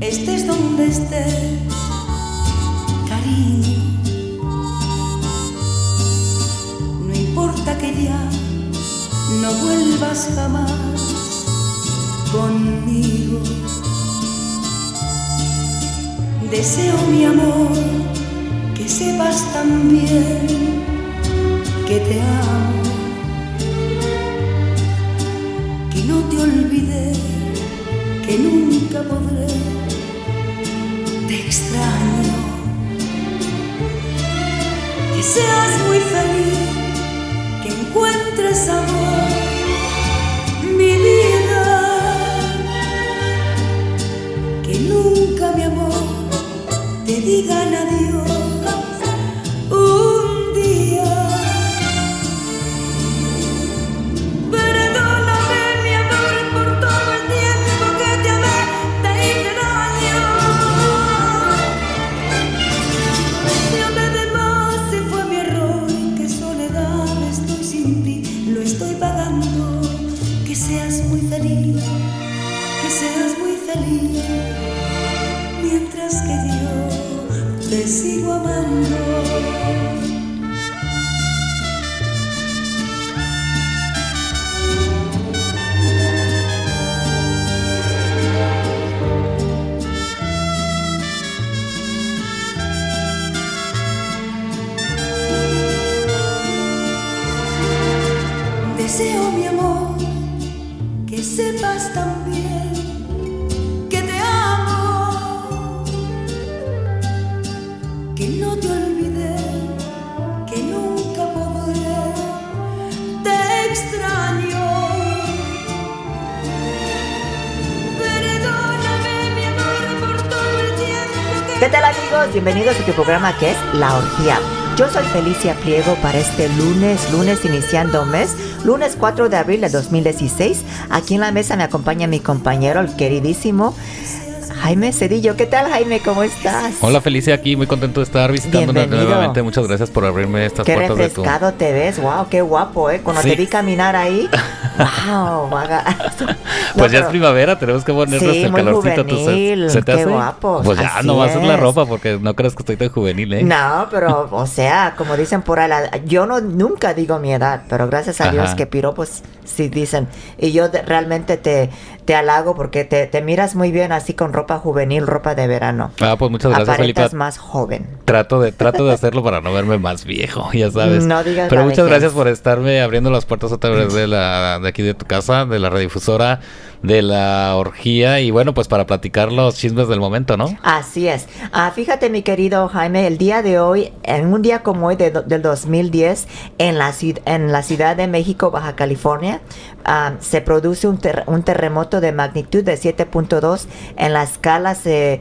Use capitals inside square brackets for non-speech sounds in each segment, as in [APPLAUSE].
estés donde estés, cariño. No importa que ya no vuelvas jamás conmigo. Deseo mi amor que sepas también que te amo, que no te olvide, que nunca podré, te extraño, que seas muy feliz, que encuentres amor, mi vida, que nunca mi amor te digan adiós Deseo mi amor que sepas también que te amo, que no te olvidé, que nunca podré, te extraño. Perdóname mi amor por todo el tiempo que ¿Qué tal amigos? Bienvenidos a tu programa que es La Orgía. Yo soy Felicia Pliego para este lunes, lunes iniciando mes, lunes 4 de abril de 2016. Aquí en la mesa me acompaña mi compañero, el queridísimo Jaime Cedillo. ¿Qué tal Jaime? ¿Cómo estás? Hola Felicia, aquí muy contento de estar visitándonos nuevamente. Muchas gracias por abrirme estas Qué puertas de tu. refrescado te ves, wow, qué guapo, ¿eh? Cuando Sí. te vi caminar ahí, [LAUGHS] wow, vaga. [LAUGHS] Pues ya es primavera, tenemos que ponernos Sí, el muy calorcito. ¿tú se- juvenil, ¿Se te qué hace? guapo, Pues ya, no va a ser la ropa porque no creas que estoy tan juvenil, ¿eh? No, pero, o sea, como dicen por ahí, la- yo no nunca digo mi edad, pero gracias a Dios Ajá. que piropos sí dicen. Y yo de- realmente te, te halago porque te, te miras muy bien así con ropa juvenil, ropa de verano. Ah, pues muchas gracias, Aparentas más joven. Trato de, trato de hacerlo para no verme más viejo, ya sabes. No digas Pero la muchas vejez. gracias por estarme abriendo las puertas otra vez [LAUGHS] de la de aquí de tu casa, de la radiodifusora, de la orgía y bueno, pues para platicar los chismes del momento, ¿no? Así es. Ah, fíjate, mi querido Jaime, el día de hoy, en un día como hoy de del 2010, en la, en la Ciudad de México, Baja California, ah, se produce un, ter- un terremoto de magnitud de 7.2 en la escala se-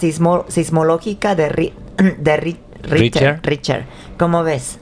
sismo- sismológica de, Ri- [CLEARS THROAT] de Ri- Richter. Richter. Richter. ¿Cómo ves?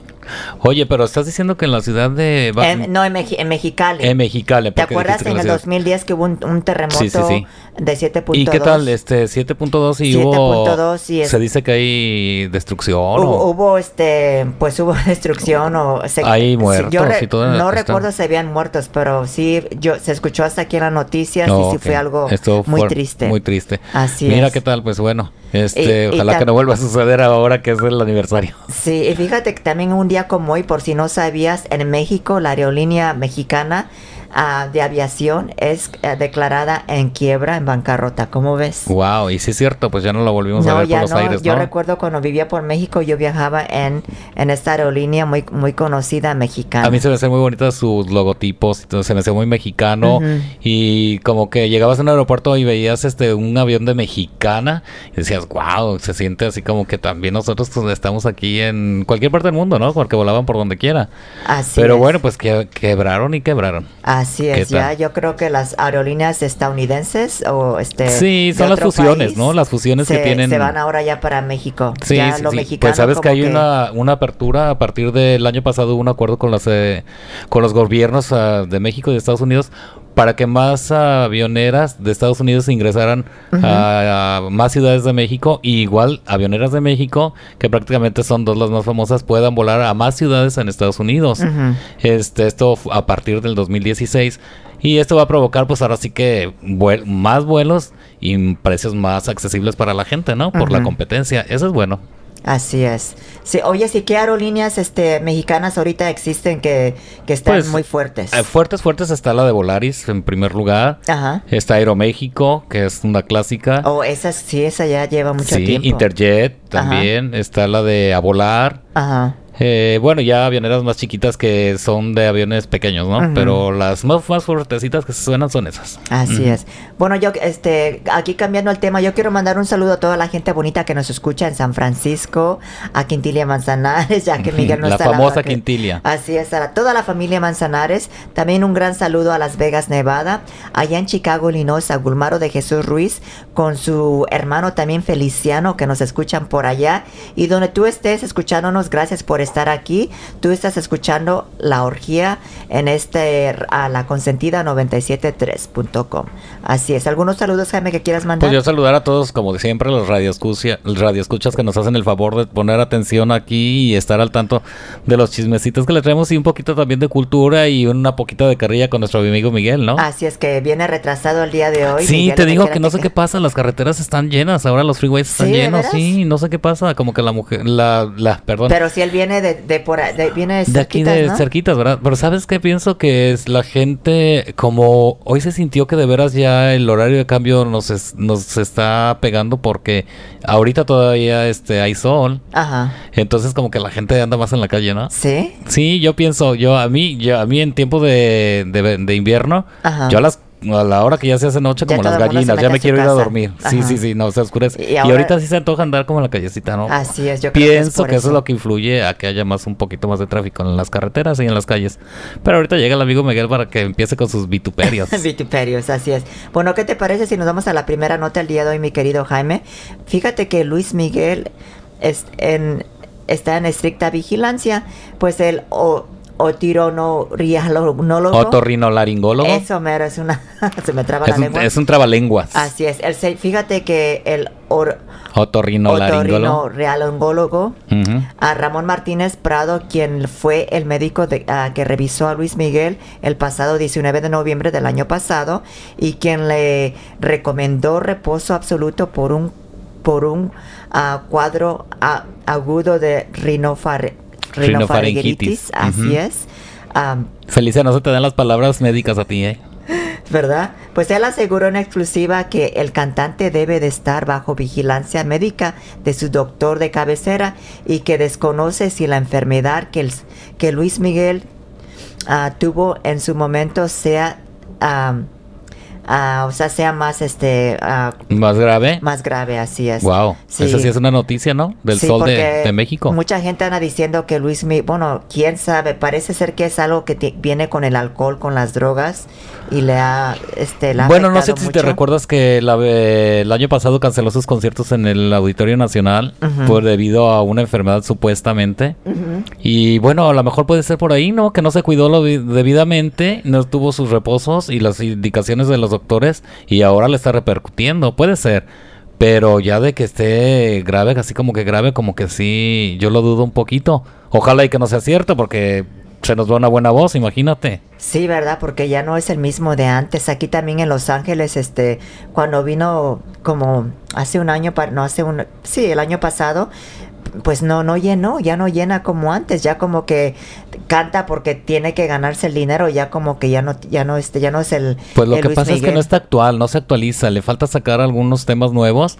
Oye, pero estás diciendo que en la ciudad de En- no, en, Meji- en Mexicali. en Mexicali, ¿Te acuerdas en el ciudad- 2010 que hubo un, un terremoto Sí, sí, sí. de 7.2? ¿Y qué tal? Este 7.2 y 7.2 y hubo es- se dice que hay destrucción Hubo, o hubo, este, pues hubo [LAUGHS] destrucción o se- Hay muertos yo re- y todo no esto. recuerdo si habían muertos, pero sí, yo se escuchó hasta aquí en las noticias No, y sí fue algo Estuvo muy fuer- triste. Muy triste. Así Mira es. qué tal, pues bueno, este, y ojalá que no vuelva a suceder ahora que es el aniversario. [LAUGHS] Sí, y fíjate que también un día como hoy, por si no sabías, en México la aerolínea mexicana ah, de aviación es eh, declarada en quiebra, en bancarrota. ¿Cómo ves? Wow, y sí es cierto, pues ya no lo volvimos a ver ya por los no. aires, yo ¿no? recuerdo cuando vivía por México, yo viajaba en, en esta aerolínea muy, muy conocida mexicana. A mí se me hacen muy bonitas sus logotipos, entonces se me hacía muy mexicano y como que llegabas a un aeropuerto y veías este un avión de mexicana y decías, wow, se siente así como que también nosotros pues, estamos aquí en cualquier parte del mundo, ¿no? Porque volaban por donde quiera. Así Pero es. bueno, pues que, quebraron y quebraron. Así ¿Qué es, ya yo creo que las aerolíneas estadounidenses o este Sí, son las fusiones, país ¿no? Las fusiones que se- tienen- se van ahora ya para México. Sí, ya sí, lo sí. mexicano Pues sabes que hay una, una apertura a partir del año pasado, un acuerdo con las eh, con los gobiernos ah, de México y de Estados Unidos para que más avioneras de Estados Unidos ingresaran a, a más ciudades de México y igual avioneras de México que prácticamente son dos las más famosas puedan volar a más ciudades en Estados Unidos. Este esto a partir del 2016 y esto va a provocar pues ahora sí que vuel- más vuelos y precios más accesibles para la gente, ¿no? Por la competencia. Eso es bueno. Así es. Sí, oye, sí, ¿qué aerolíneas este, mexicanas ahorita existen que, que están Pues, muy fuertes? Eh, fuertes, fuertes está la de Volaris en primer lugar. Ajá. Está Aeroméxico, que es una clásica. Oh, esa sí, esa ya lleva mucho sí, tiempo. Interjet también. Está la de Avolar. Ajá. Eh, bueno, ya avioneras más chiquitas que son de aviones pequeños, ¿no? Pero las más, más fuertecitas que se suenan son esas. Así es. Bueno, yo, este, aquí cambiando el tema, yo quiero mandar un saludo a toda la gente bonita que nos escucha en San Francisco, a Quintilia Manzanares, [LAUGHS] ya que Miguel no La está. famosa verdad que- Quintilia. Así es, a toda la familia Manzanares. También un gran saludo a Las Vegas, Nevada. Allá en Chicago, Illinois, a Gulmaro de Jesús Ruiz, con su hermano también Feliciano, que nos escuchan por allá. Y donde tú estés escuchándonos, gracias por estar aquí. Tú estás escuchando La Orgía en este, a la consentida 973.com. Así es. ¿Algunos saludos, Jaime, que quieras mandar? Pues yo saludar a todos, como siempre, los radioescucha- radioescuchas que nos hacen el favor de poner atención aquí y estar al tanto de los chismecitos que le traemos y un poquito también de cultura y una poquita de carrilla con nuestro amigo Miguel, ¿no? Así es que viene retrasado el día de hoy. Sí, Miguel, te digo que no sé qué pasa, las carreteras están llenas, ahora los freeways están ¿Sí, de llenos, sí, no sé qué pasa, como que la mujer, la, la, perdón, Pero si él viene de, de por de- viene de aquí cerquitas, de ¿no? cerquitas, ¿verdad? Pero ¿sabes qué pienso? Que es la gente, como hoy se sintió que de veras ya el horario de cambio nos, es- nos está pegando porque ahorita todavía este hay sol, Ajá. entonces como que la gente anda más en la calle, ¿no? ¿Sí? Sí, yo pienso, yo a mí, yo, a mí en tiempo de, de, de invierno, Ajá. yo a las a la hora que ya se hace noche Ya como las gallinas, ya me quiero ir a dormir. Sí, Ajá. sí, sí, no se oscurece. Y ahorita sí se antoja andar como en la callecita, ¿no? Así es, yo creo que es Pienso por que eso es lo que influye a que haya más un poquito más de tráfico en las carreteras y en las calles. Pero ahorita llega el amigo Miguel para que empiece con sus vituperios. [LAUGHS] Vituperios, así es. Bueno, ¿qué te parece si nos vamos a la primera nota el día de hoy, mi querido Jaime? Fíjate que Luis Miguel es en, está en estricta vigilancia, pues el o, otironorialonólogo. Otorrinolaringólogo. Eso, mero, es una... [LAUGHS] se me traba Es la un, lengua. es un trabalenguas. Así es. El, fíjate que el or, Otorrinolaringólogo. a Ramón Martínez Prado, quien fue el médico de- que revisó a Luis Miguel el pasado 19 de noviembre del año pasado y quien le recomendó reposo absoluto por un por un ah, cuadro ah, agudo de rinofare- rinofaringitis, así es. Am, Felicia, no se te dan las palabras médicas a ti, ¿eh? ¿verdad? Pues él aseguró en exclusiva que el cantante debe de estar bajo vigilancia médica de su doctor de cabecera y que desconoce si la enfermedad que, el- que Luis Miguel ah, tuvo en su momento sea, am, ah, o sea, sea más, este, ah, Más grave. más grave, así es. Wow. Sí. Esa sí es una noticia, ¿no? Del Sí, sol de, México. Mucha gente anda diciendo que Luis Miguel, bueno, quién sabe, parece ser que es algo que viene con el alcohol, con las drogas y le ha, este, le ha Bueno, no sé si te recuerdas que la- eh, el año pasado canceló sus conciertos en el Auditorio Nacional por debido a una enfermedad supuestamente. Y bueno, a lo mejor puede ser por ahí, ¿no? Que no se cuidó lo debidamente, no tuvo sus reposos y las indicaciones de los doctores y ahora le está repercutiendo. Puede ser. Pero ya de que esté grave, así como que grave, como que sí, yo lo dudo un poquito. Ojalá y que no sea cierto porque se nos va una buena voz, imagínate. Sí, ¿verdad? Porque ya no es el mismo de antes. Aquí también en Los Ángeles, este, cuando vino como hace un año, no hace un, sí, el año pasado, pues no, no llenó, ya no llena como antes, ya como que canta porque tiene que ganarse el dinero, ya como que ya no, ya no, este, ya no es el. Pues lo el que Luis pasa es que no está actual, no se actualiza, le falta sacar algunos temas nuevos,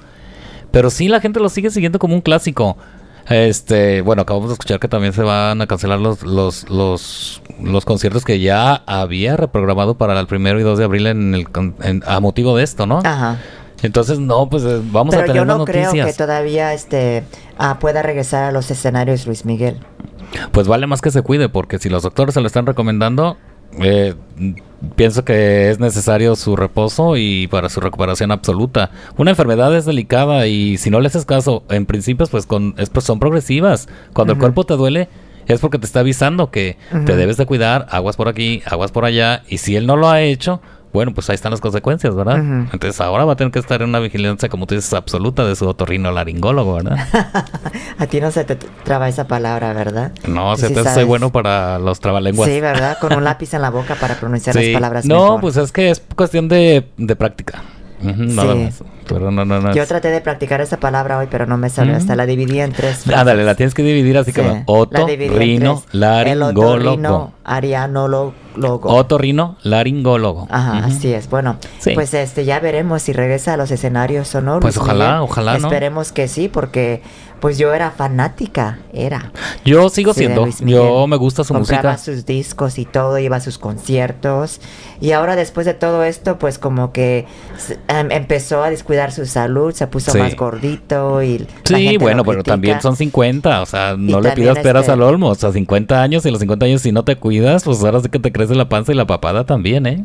pero sí la gente lo sigue siguiendo como un clásico. Este, bueno, acabamos de escuchar que también se van a cancelar los los los, los conciertos que ya había reprogramado para el primero y 2 de abril en el en- a motivo de esto, ¿no? Ajá. Entonces, no, pues eh, vamos a tener yo no más creo noticias. que todavía este ah, pueda regresar a los escenarios Luis Miguel. Pues vale más que se cuide, porque si los doctores se lo están recomendando, eh, pienso que es necesario su reposo y para su recuperación absoluta. Una enfermedad es delicada y si no le haces caso, en principio, pues con, es, pues, son progresivas. Cuando el cuerpo te duele, es porque te está avisando que te debes de cuidar, aguas por aquí, aguas por allá, y si él no lo ha hecho, bueno, pues ahí están las consecuencias, ¿verdad? Entonces ahora va a tener que estar en una vigilancia, como tú dices, absoluta de su otorrino laringólogo, ¿verdad? [LAUGHS] a ti no se te traba esa palabra, ¿verdad? No, se te soy bueno para los trabalenguas. Sí, ¿verdad? Con un [LAUGHS] lápiz en la boca para pronunciar Sí. las palabras No, mejor. pues es que es cuestión de, de práctica. Ujú, nada Sí. más. Pero no, no, no. Yo traté de practicar esa palabra hoy, pero no me salió. Mm. Hasta la dividí en tres. frases. Ándale, la tienes que dividir así Sí, la oto, rino, laringólogo. arianólogo. Otorrino, laringólogo. Ajá, así es. Bueno, Sí. pues este ya veremos si regresa a los escenarios o no. Pues ojalá, Miguel. ojalá, ¿no? Esperemos que sí, porque pues yo era fanática, era. Yo sigo Sí, siendo. Yo me gusta su Compraba música. sus discos y todo, iba a sus conciertos. Y ahora después de todo esto, pues como que em, empezó a descuidar su salud, se puso Sí. más gordito y Sí, bueno, pero también son 50, o sea, no le pidas peras este- al olmo, o sea, 50 años y los 50 años si no te cuidas, pues ahora sí que te crece la panza y la papada también, ¿eh?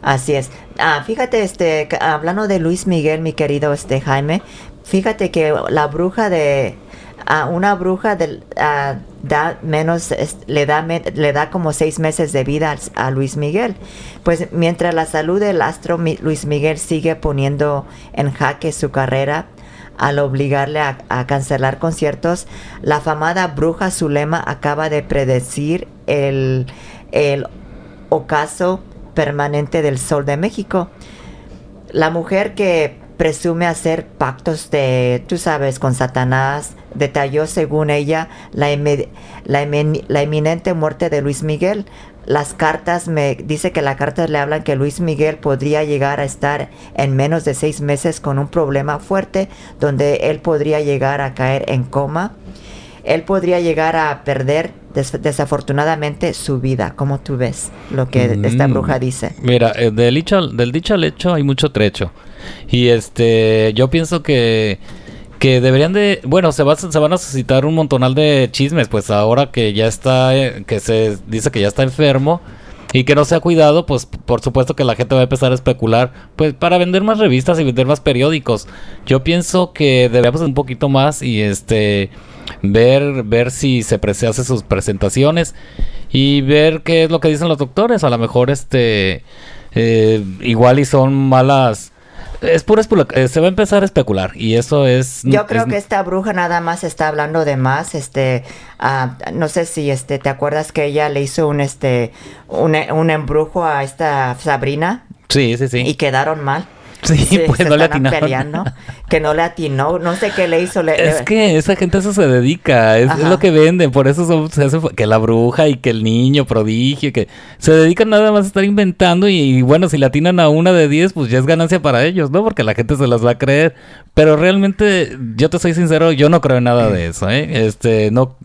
Así es. Ah, fíjate, este, hablando de Luis Miguel, mi querido este Jaime, fíjate que la bruja de a una bruja ah, da menos, le da le da como seis meses de vida a, Luis Miguel. Pues mientras la salud del astro Luis Miguel sigue poniendo en jaque su carrera, al obligarle a, a cancelar conciertos, la afamada bruja Zulema acaba de predecir el, el ocaso permanente del Sol de México. La mujer que presume hacer pactos de, tú sabes, con Satanás, detalló según ella la, eme- la, la inminente muerte de Luis Miguel. Las cartas me dice que las cartas le hablan que Luis Miguel podría llegar a estar en menos de seis meses con un problema fuerte donde él podría llegar a caer en coma. Él podría llegar a perder des- desafortunadamente su vida. ¿Cómo tú ves lo que esta Mm. bruja dice? Mira, eh, del dicho, al- del dicho al hecho hay mucho trecho. Y este, yo pienso que, que deberían de, bueno, se, va, se van a suscitar un montonal de chismes, pues ahora que ya está, eh, que se dice que ya está enfermo y que no se ha cuidado, pues por supuesto que la gente va a empezar a especular, pues para vender más revistas y vender más periódicos. Yo pienso que deberíamos un poquito más y este ver ver si se pre- hace sus presentaciones y ver qué es lo que dicen los doctores. A lo mejor este eh, igual y son malas. Es pura especula- eh, se va a empezar a especular y eso es. Yo creo es- que esta bruja nada más está hablando de más, este, ah, no sé si, este, te acuerdas que ella le hizo un, este, un, un embrujo a esta Sabrina Sí, sí, sí. y quedaron mal. Sí, pues se no le peleando, que no le atinó, no sé qué le hizo. Le, Es que esa gente a eso se dedica, es, lo que venden, por eso son- se hace que la bruja y que el niño prodigio, que se dedican nada más a estar inventando y, y bueno, si le atinan a una de 10, pues ya es ganancia para ellos, ¿no? Porque la gente se las va a creer, pero realmente, yo te soy sincero, yo no creo en nada de eso, ¿eh? Este, no,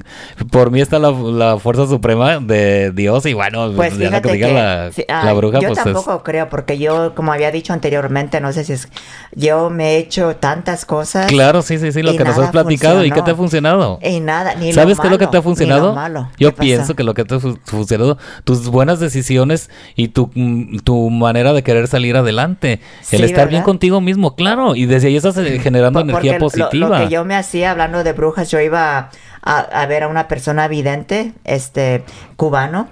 por mí está la, la fuerza suprema de Dios y bueno, Pues ya lo fíjate que diga la, sí, la bruja, yo pues es... tampoco creo, porque yo, como había dicho anteriormente, no sé si es, yo me he hecho tantas cosas. Claro, sí, sí, sí, lo que nos has platicado y qué te ha funcionado. Y nada, ni ¿Sabes lo qué es lo que te ha funcionado? malo. Yo pienso que lo que te ha fu- funcionado, tus buenas decisiones y tu, mm, tu manera de querer salir adelante. Sí, el estar bien contigo mismo, claro. Y desde ahí estás eh, generando Por- energía porque lo- positiva. Lo, que yo me hacía hablando de brujas, yo iba a, a ver a una persona vidente, este, cubano,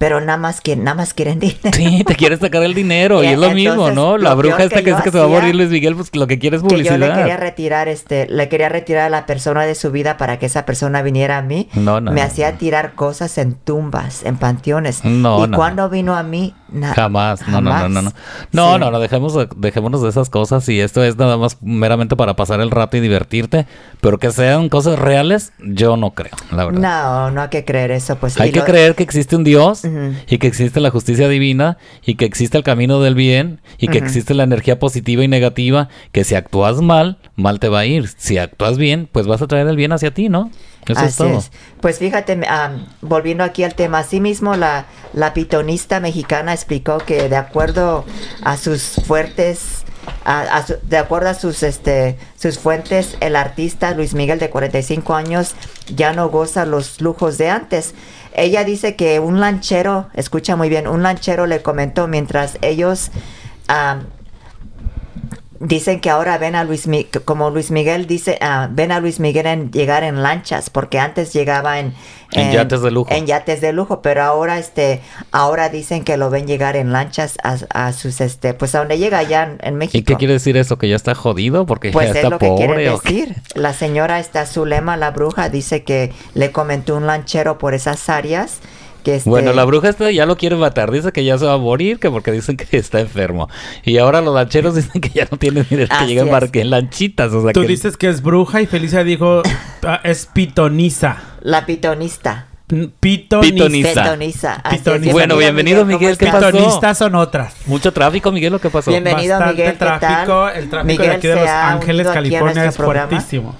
pero nada más que nada más quieren [LAUGHS] dinero. Sí, te quieres sacar el dinero y es lo mismo, ¿no? La bruja esta que que dice que se va a morir Luis Miguel, pues lo que quiere es que yo le publicidad. quería retirar este le quería retirar a la persona de su vida para que esa persona viniera a mí No, no, me hacía tirar cosas en tumbas en panteones No, y no. cuando vino a mí na- Jamás, no, no, no, no, no. No, Sí. no, no, dejemos, de- dejémonos de esas cosas y esto es nada más meramente para pasar el rato y divertirte, pero que sean cosas reales, yo no creo, la verdad. no no hay que creer eso pues Hay que lo- creer que existe un Dios y que existe la justicia divina y que existe el camino del bien y que existe la energía positiva y negativa que si actúas mal, mal te va a ir. Si actúas bien, pues vas a traer el bien hacia ti, ¿no? Eso es Así todo. es. Pues fíjate, volviendo aquí al tema, asimismo la, la pitonista mexicana explicó que de acuerdo a sus fuertes, a- a su- de acuerdo a sus, este, sus fuentes, el artista Luis Miguel de 45 años ya no goza los lujos de antes. Ella dice que un lanchero, escucha muy bien, un lanchero le comentó mientras ellos Dicen que ahora ven a Luis Mi- como Luis Miguel dice, ah, ven a Luis Miguel en llegar en lanchas, porque antes llegaba en, En yates de lujo. En yates de lujo, pero ahora este, ahora dicen que lo ven llegar en lanchas a, a sus este, pues a donde llega allá en, en México. ¿Y qué quiere decir eso? ¿Que ya está jodido? Porque Pues ya es está lo que quieren decir. La señora está Zulema, la bruja, dice que le comentó un lanchero por esas áreas Que este- Bueno, la bruja esta ya lo quiere matar. Dice que ya se va a morir, que porque dicen que está enfermo. Y ahora los lancheros dicen que ya no tienen dinero, que llegan en lanchitas. O sea, Tú que dices que es bruja y Felicia dijo ah, es pitonisa. La pitonista. Pitoniza. Pitonisa. Bueno, bienvenido, Miguel, ¿qué pasó? Pitonistas son otras. mucho tráfico, Miguel, ¿lo que pasó? Bienvenido, Bastante Miguel, ¿qué tal? El tráfico de Miguel aquí de se Los ha Ángeles, California, es fuertísimo.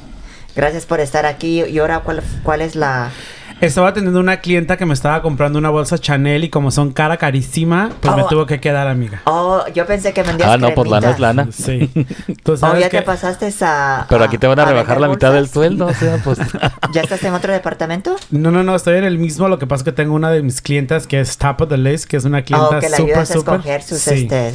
Gracias por estar aquí. Y ahora, ¿cuál, cuál es la...? Estaba atendiendo una clienta que me estaba comprando una bolsa Chanel y como son cara carísima, pues me Oh. tuvo que quedar, amiga. Oh, yo pensé que vendías Ah, no, pues lana es lana. Sí. [LAUGHS] Tú Oh, sabes ya que te pasaste a... Pero a- aquí te van a, rebajar la mitad del sueldo, o sea, pues... [LAUGHS] ¿Ya estás en otro departamento? No, no, no, estoy en el mismo. Lo que pasa es que tengo una de mis clientas que es Top of the List, que es una clienta Oh, que le súper, ayudas a súper. escoger sus, Sí. este...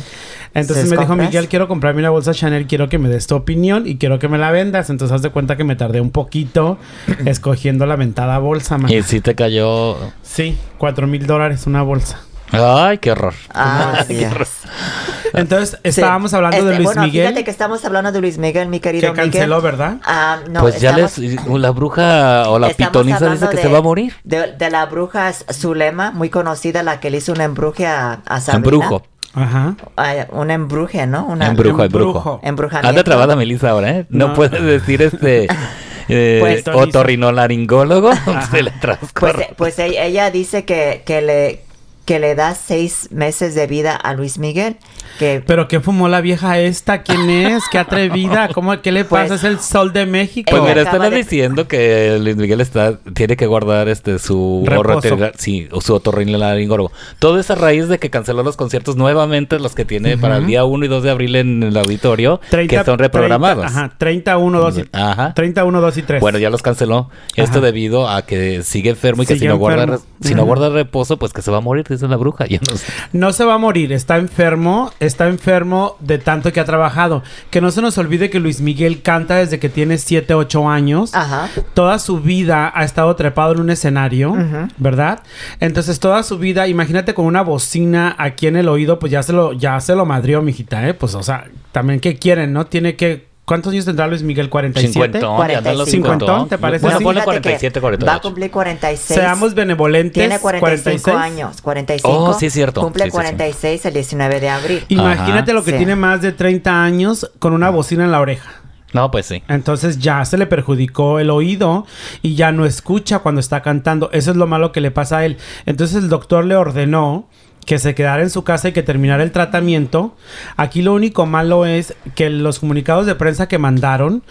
Entonces me dijo. Miguel, quiero comprarme una bolsa Chanel, quiero que me des tu opinión y quiero que me la vendas. Entonces haz de cuenta que me tardé un poquito [CLEARS THROAT] escogiendo la mentada bolsa, man. y sí te cayó... Sí, cuatro mil dólares una bolsa. Ay, qué horror. Ah, Qué Dios. horror. [LAUGHS] Entonces Sí. estábamos hablando de Este, Luis bueno, Miguel, fíjate que estamos hablando de Luis Miguel, mi querido que canceló, Miguel. ¿verdad? Ah, no, pues ya les... La bruja o la pitoniza dice que de- se va a morir. De, de la bruja Zulema, muy conocida, la que le hizo un embruje a, a Sabrina. Embrujo. Ajá. Ay, un embruje, ¿no? Una, Embrujo, embrujo. Embrujamiento. Anda trabada Melissa ahora, ¿eh? No, No. puedes decir este... [LAUGHS] Eh, Pues- otorrinolaringólogo. [LAUGHS] Se le Pues, eh, pues ella dice que, que le que le da seis meses de vida a Luis Miguel. Que Pero ¿qué fumó la vieja esta? ¿Quién es? ¿Qué atrevida? [LAUGHS] ¿Cómo, ¿Qué le Pues- pasa? es el sol de México. Pues mira, están de- diciendo que Luis Miguel está tiene que guardar este su Reposo. orroterga- sí, o su otorrinolaringólogo. Todo es a raíz de que canceló los conciertos nuevamente, los que tiene para el día 1 y 2 de abril en el auditorio, que son reprogramados. 30, ajá, 30, 1, 2 y... Ajá. 30, 1, 2 y 3. Bueno, ya los canceló. Esto debido a que sigue enfermo y que Sigue si no guarda si no guarda reposo, pues que se va a morir, dice la bruja. [LAUGHS] Yo no sé. No se va a morir, está enfermo, está enfermo de tanto que ha trabajado. Que no se nos olvide que Luis Miguel canta desde que tiene 7, 8 años. Ajá. Toda su vida ha estado trepado en un escenario. ¿verdad? Entonces toda su vida, imagínate con una bocina aquí en el oído, pues ya se lo, ya se lo madrió, mijita, ¿eh? Pues, o sea, también qué quieren, ¿no? Tiene que. ¿Cuántos años tendrá Luis Miguel? ¿47? Cincuentón, ya andan los 45. cincuentón. ¿Te parece Bueno, ponle Fíjate que 47, Va a 48. cumplir 46. Seamos benevolentes. Tiene 45 46. años. 45. Oh, sí, es cierto. Cumple Sí, sí, sí. 46 el 19 de abril. Imagínate Ajá. lo que Sí. tiene más de 30 años con una bocina en la oreja. No, pues sí. Entonces ya se le perjudicó el oído y ya no escucha cuando está cantando. Eso es lo malo que le pasa a él. Entonces el doctor le ordenó que se quedara en su casa y que terminara el tratamiento. Aquí lo único malo es que los comunicados de prensa que mandaron,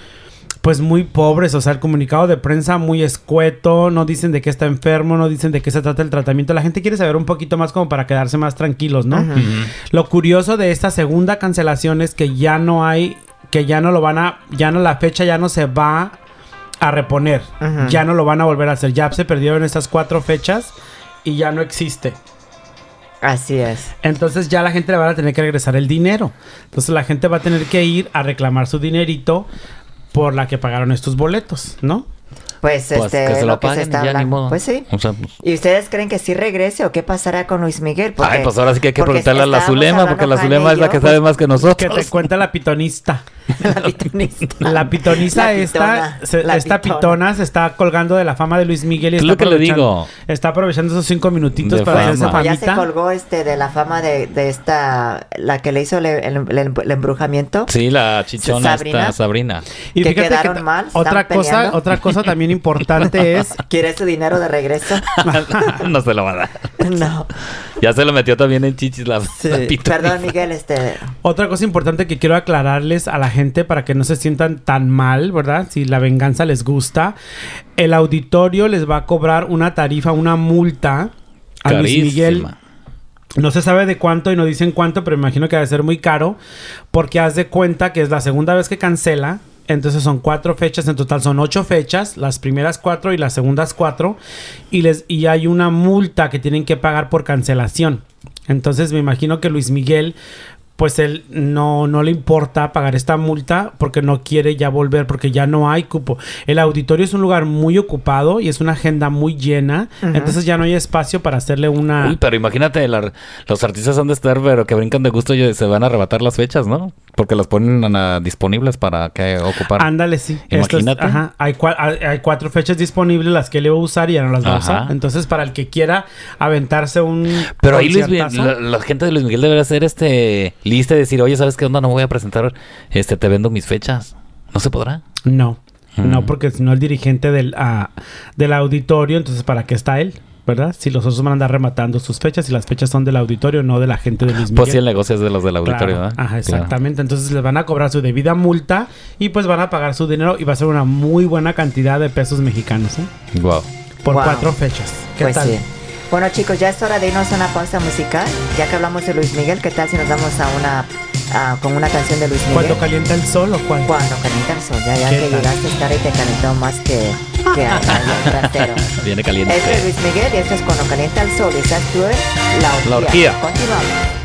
pues muy pobres, o sea, el comunicado de prensa muy escueto, no dicen de qué está enfermo, no dicen de qué se trata el tratamiento. La gente quiere saber un poquito más como para quedarse más tranquilos, ¿no? Lo curioso de esta segunda cancelación es que ya no hay, que ya no lo van a, ya no la fecha ya no se va a reponer, ya no lo van a volver a hacer, ya se perdieron estas cuatro fechas y ya no existe. Así es. Entonces ya la gente le van a tener que regresar el dinero. Entonces la gente va a tener que ir a reclamar su dinerito por la que pagaron estos boletos, ¿no? Pues, Pues este, que se lo que paguen ya, ni hablando. modo. Pues sí. O sea, pues- ¿Y ustedes creen que sí regrese o qué pasará con Luis Miguel? Ay, pues ahora sí que hay que porque preguntarle a la Zulema, porque la Zulema es la que sabe más que Que nosotros. te cuenta la pitonista. [LAUGHS] la pitonista. [LAUGHS] La pitonisa La esta, pitona, se- la esta pitona. pitona se está colgando de la fama de Luis Miguel y Es está lo que le aprovechando- digo. Está aprovechando esos cinco minutitos De para fama. hacerse Como ya se famita. colgó este de la fama de, de esta, la que le hizo el, el- el- el embrujamiento. Sí, la chichona Sabrina. esta, Sabrina. Y que fíjate quedaron ta- mal, otra cosa, peleando. otra cosa también [LAUGHS] importante es ¿Quiere su dinero de regreso? no se lo va a dar. no. Ya se lo metió también en chichis la, la pitoniza. Perdón, Miguel, este. Otra cosa importante que quiero aclararles a la gente para que no se sientan tan mal, ¿verdad? Si la venganza les gusta, el auditorio les va a cobrar una tarifa, una multa a Luis Miguel. No se sabe de cuánto y no dicen cuánto, pero imagino que debe ser muy caro porque haz de cuenta que es la segunda vez que cancela. Entonces son cuatro fechas, en total son ocho fechas, las primeras cuatro y las segundas cuatro, y les y hay una multa que tienen que pagar por cancelación. Entonces me imagino que Luis Miguel, pues él no, no le importa pagar esta multa porque no quiere ya volver, porque ya no hay cupo. El auditorio es un lugar muy ocupado y es una agenda muy llena, entonces ya no hay espacio para hacerle una... Uy, pero imagínate, la- los artistas han de estar, pero que brincan de gusto y se van a arrebatar las fechas, ¿no? Porque las ponen ah, disponibles para que ocupar. Ándale, sí. Es- Imagínate. ajá, hay, cua- hay- hay cuatro fechas disponibles las que él va a usar y ya no las va a usar. Entonces, para el que quiera aventarse un. Pero ahí Luis, Miguel- la, la gente de Luis Miguel debería hacer este lista y decir, oye, ¿sabes qué onda? No me voy a presentar, este, te vendo mis fechas. ¿No se podrá? No, Mm. no, porque si no el dirigente del, ah, del auditorio, entonces ¿para qué está él? ¿Verdad? Si los otros van a andar rematando sus fechas y las fechas son del auditorio, no de la gente de Luis Miguel. Pues sí, el negocio es de los del Claro. auditorio, ¿verdad? Ajá, Claro. exactamente. Entonces les van a cobrar su debida multa y pues van a pagar su dinero y va a ser una muy buena cantidad de pesos mexicanos, ¿eh? Guau. Por Wow. cuatro fechas. ¿Qué Pues tal? sí. Bueno chicos, ya es hora de irnos a una pausa musical. Ya que hablamos de Luis Miguel, ¿qué tal si nos vamos a una a- con una canción de Luis Miguel? ¿Cuándo calienta el sol o cuál? Cuando calienta el sol, ya, ya ¿Qué que tal? llegaste tarde y te calentó más que, que a- a- [LAUGHS] trasero. Viene caliente. Este es Luis Miguel y esto es Cuando calienta el sol y estás tú en La Orgía. La Orgía. Continuamos.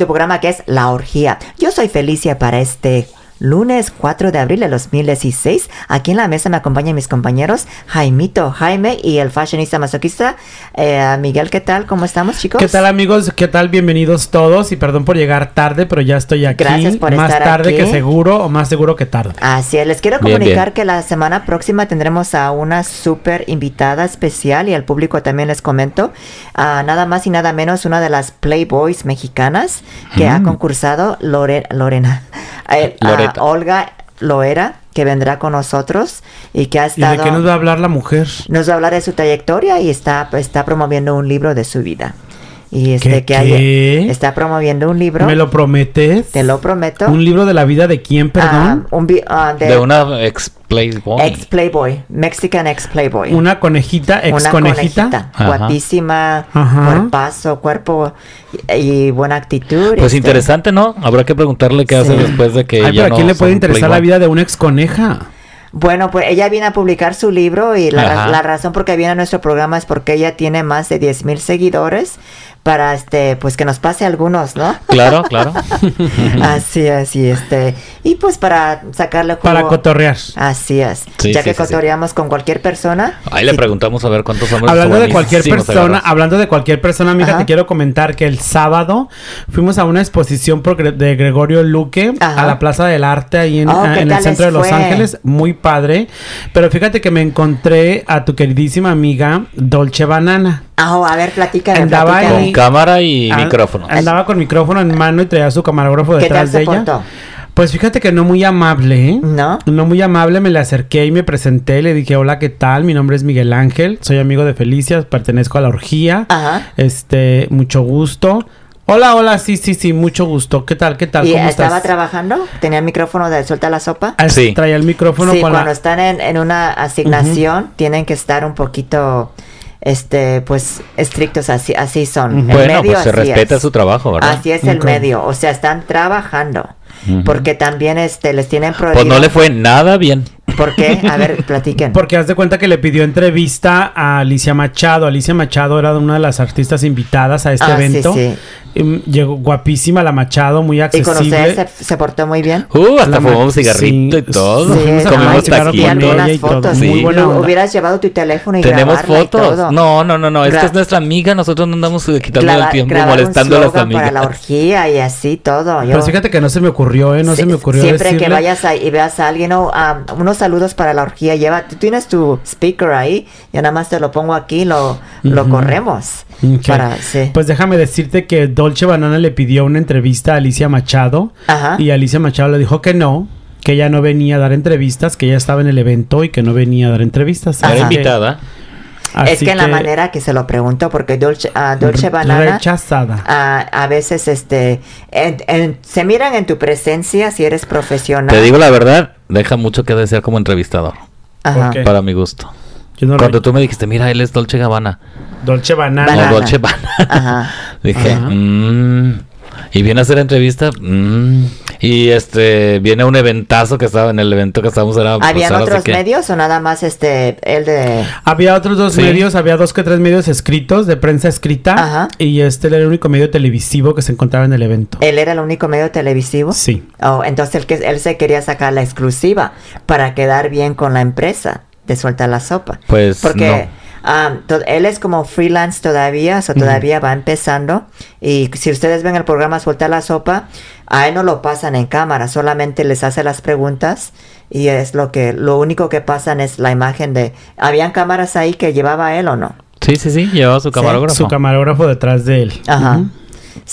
Tu programa que es La Orgía. Yo soy Felicia para este lunes 4 de abril de 2016. Aquí en la mesa me acompañan mis compañeros Jaimito, Jaime y el fashionista masoquista eh, Miguel. ¿Qué tal? ¿Cómo estamos, chicos? ¿Qué tal amigos? ¿Qué tal? Bienvenidos todos y perdón por llegar tarde, pero ya estoy aquí. Gracias por más estar tarde aquí. que seguro o más seguro que tarde. Así es, les quiero comunicar bien. que la semana próxima tendremos a una súper invitada especial y al público también les comento, nada más y nada menos una de las Playboys mexicanas que ha Mm. concursado Lore- Lorena, eh, ah, Olga Loera, que vendrá con nosotros y que ha ¿Y de estado... qué nos va a hablar la mujer? nos va a hablar de su trayectoria y está, está promoviendo un libro de su vida. Y este ¿Qué, que hay- qué? está promoviendo un libro. ¿Me lo prometes? Te lo prometo. ¿Un libro de la vida de quién, perdón? Ah, un ah, de, De una ex Playboy. ex Playboy, Mexican ex Playboy. Una conejita, ex Una conejita. Ajá. guapísima, Ajá. cuerpazo, cuerpo y, y buena actitud. Pues este. interesante, ¿no? Habrá que preguntarle qué hace después de que Ay, ya pero ¿a no quién le puede interesar la vida de una ex coneja? Bueno, pues ella viene a publicar su libro y la, la razón por qué viene a nuestro programa es porque ella tiene más de 10 mil seguidores para este, pues que nos pase algunos, ¿no? Claro, claro. [LAUGHS] así es, y este, y pues para sacarle jugo. Para cotorrear. Así es. Sí, ya sí, que sí, sí. cotorreamos con cualquier persona. Ahí le preguntamos a ver cuántos hombres Hablando de cualquier persona, agarras. hablando de cualquier persona, amiga, Ajá. te quiero comentar que el sábado fuimos a una exposición de Gregorio Luque Ajá. a la Plaza del Arte ahí en, Oh, ah, ¿qué en el centro de Los fue? Ángeles, muy padre. Pero fíjate que me encontré a tu queridísima amiga Dolce Banana. Ah, oh, a ver, platícame, Andaba platícame. Con cámara y Ah, micrófono. Andaba con micrófono en mano y traía su camarógrafo ¿Qué detrás tal de ella. portó? Pues fíjate que no muy amable, ¿eh? ¿No? No muy amable, me le acerqué y me presenté, le dije, hola, ¿qué tal? Mi nombre es Miguel Ángel, soy amigo de Felicia, pertenezco a la orgía. Ajá. Este, mucho gusto. Hola, hola, sí, sí, sí, mucho gusto. ¿Qué tal? ¿Qué tal? ¿Y ¿Cómo estaba estás? trabajando? ¿Tenía el micrófono de suelta la sopa? Ah, Sí. Traía el micrófono sí, con cuando la... están en, en una asignación tienen que estar un poquito, este, pues, estrictos, así, así son. El Bueno, medio pues se así respeta es. su trabajo, ¿verdad? Así es el medio, o sea, están trabajando. Porque también este les tienen prohibido. Pues no le fue nada bien. ¿Por qué? A ver, [LAUGHS] platiquen. Porque haz de cuenta que le pidió entrevista a Alicia Machado. Alicia Machado era una de las artistas invitadas a este Ah, sí, evento. sí. Y, mm, llegó guapísima la Machado, muy ¿Y accesible. con ustedes se, se portó muy bien? Uh, hasta ma- fumamos cigarrito y sí, todo. sí, Sí, Comimos algunas y todo. fotos. Sí. Muy buena Lu- onda. Hubieras llevado tu teléfono y Tenemos y fotos. todo. No, no, no, no. Esta es nuestra amiga. Nosotros no andamos quitando el tiempo un molestando a las amigas. para la orgía y así todo. Yo- Pero fíjate que no se me ocurrió, ¿eh? No se Sí, me ocurrió Siempre que vayas a- y veas a alguien, oh, ah, unos saludos para la orgía, lleva, tú tienes tu speaker ahí, yo nada más te lo pongo aquí, lo, lo corremos. Ok. Para, sí. Pues déjame decirte que Dolce Banana le pidió una entrevista a Alicia Machado Ajá. y Alicia Machado le dijo que no, que ella no venía a dar entrevistas, que ella estaba en el evento y que no venía a dar entrevistas. Era que- es que en la manera que se lo preguntó, porque Dolce, ah, Dolce Banana Rechazada. a veces este en- en- se miran en tu presencia si eres profesional. Te digo la verdad, deja mucho que desear como entrevistador. Ajá. Para mi gusto. Yo no Cuando re- tú me dijiste, mira, él es Dolce Gabbana. Dolce Banana. Banana. O Dolce Banana. Ajá. [LAUGHS] Dije, Ajá. "Mm". Y viene a hacer entrevista. mm. Y este, viene un eventazo que estaba en el evento que estábamos. Era, pues, ¿Habían otros que- medios o nada más este el de Había otros dos Sí. medios, había dos que tres medios escritos, de prensa escrita. Ajá. Y este era el único medio televisivo que se encontraba en el evento. él era el único medio televisivo? Sí. Oh, entonces él, que, él se quería sacar la exclusiva para quedar bien con la empresa de suelta la sopa. Pues Porque ah, to- él es como freelance todavía, o todavía va empezando. Y si ustedes ven el programa Suelta la Sopa, a él no lo pasan en cámara, solamente les hace las preguntas y es lo que, lo único que pasan es la imagen de, ¿habían cámaras ahí que llevaba él o no? Sí, sí, sí, llevaba su camarógrafo. Su camarógrafo detrás de él. Ajá.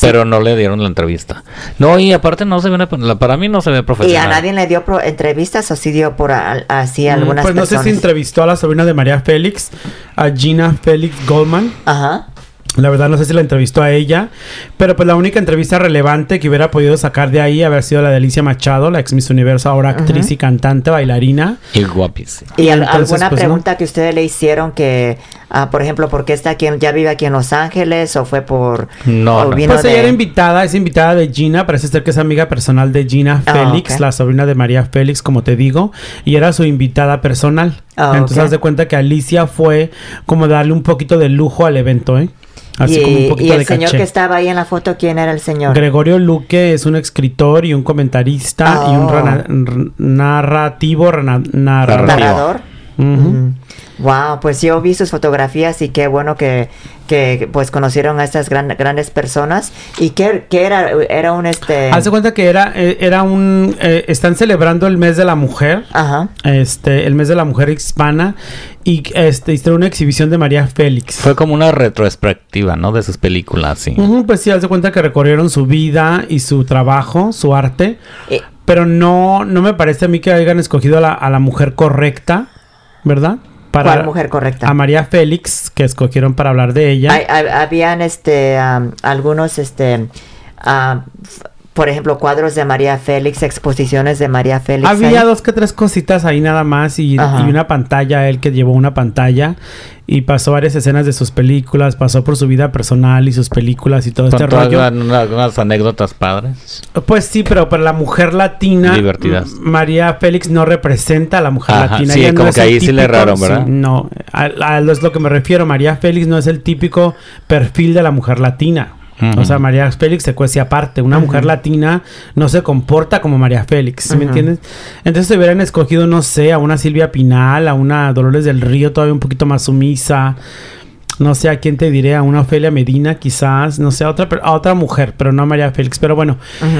Pero no le dieron la entrevista. No, y aparte no se ve, una- para mí no se ve ¿Y a profesional. nadie le dio pro- entrevistas o sí dio por a- así a Mm, algunas Pues no sé si entrevistó a la sobrina de María Félix, a Gina Félix Goldman. Ajá. La verdad no sé si la entrevistó a ella, pero pues la única entrevista relevante que hubiera podido sacar de ahí haber sido la de Alicia Machado, la ex Miss Universo, ahora actriz y cantante, bailarina. Y guapísimo. ¿Y Entonces, alguna pues, no. pregunta que ustedes le hicieron que, ah, por ejemplo, por qué está aquí, ya vive aquí en Los Ángeles o fue por... No, o no. vino Pues ella era invitada, es invitada de Gina, parece ser que es amiga personal de Gina Ah, Félix, la sobrina de María Félix, como te digo, y era su invitada personal. Ah, Entonces haz de cuenta que Alicia fue como darle un poquito de lujo al evento, ¿eh? Así y, como un y poquito el de señor caché. que estaba ahí en la foto, ¿quién era el señor? Gregorio Luque es un escritor y un comentarista y un Oh. rana- r- narrativo, rana- narrador. Narrativo. ¿Narrador? Wow, pues yo vi sus fotografías y qué bueno que, que pues conocieron a estas gran- grandes personas. ¿Y qué, qué era? Era un este... Haz de cuenta que era, eh, era un... eh, están celebrando el mes de la mujer. Ajá. Este, el mes de la mujer hispana. Y este, hicieron una exhibición de María Félix. Fue como una retrospectiva, ¿no? De sus películas, sí. Ujú, pues sí, haz de cuenta que recorrieron su vida y su trabajo, su arte. Eh, Pero no, no me parece a mí que hayan escogido a la, a la mujer correcta, ¿verdad? ¿Cuál mujer correcta? A María Félix, que escogieron para hablar de ella. hay- hay- habían este am, algunos este f- por ejemplo cuadros de María Félix, exposiciones de María Félix. Había ahí. dos que tres cositas ahí nada más y, una pantalla, él que llevó una pantalla y pasó varias escenas de sus películas, pasó por su vida personal y sus películas y todo este rollo. algunas- unas, anécdotas padres. Pues sí, pero para la mujer latina, Divertidas. María Félix no representa a la mujer Ajá, latina. sí, Ella no como es que ahí sí le erraron, ¿verdad? sí, no, a, a- es lo que me refiero. María Félix no es el típico perfil de la mujer latina. O sea, María Félix se cuece aparte. Una mujer latina no se comporta como María Félix, ¿sí me entiendes? Entonces se hubieran escogido, no sé, a una Silvia Pinal, a una Dolores del Río, todavía un poquito más sumisa. No sé a quién te diré, a una Ofelia Medina quizás, no sé, a otra, a otra mujer, pero no a María Félix. Pero bueno,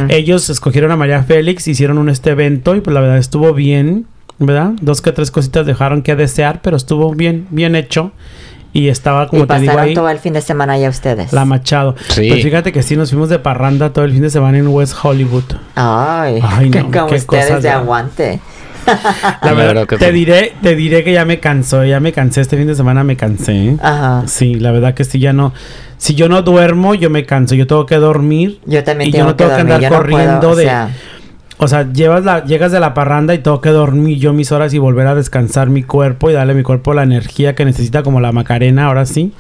ellos escogieron a María Félix, hicieron un este evento y pues la verdad estuvo bien, ¿verdad? Dos que tres cositas dejaron que desear, pero estuvo bien, bien hecho. Y estaba, como y te digo pasaron ahí, todo el fin de semana allá ustedes. la Machado. Sí. Pues fíjate que sí, nos fuimos de parranda todo el fin de semana en West Hollywood. Ay, [LAUGHS] Ay, no, [LAUGHS] como qué ustedes cosas de aguante. [LAUGHS] La La verdad, que te diré, te diré que ya me cansó, ya me cansé este fin de semana, me cansé. Ajá. Sí, la verdad que sí, ya no. Si yo no duermo, yo me canso. Yo tengo que dormir. Yo también y tengo yo no que tengo que, dormir, andar yo no corriendo o de. sea, O sea, llevas la, llegas de la parranda y tengo que dormir yo mis horas y volver a descansar mi cuerpo y darle a mi cuerpo la energía que necesita, como la Macarena, ahora sí.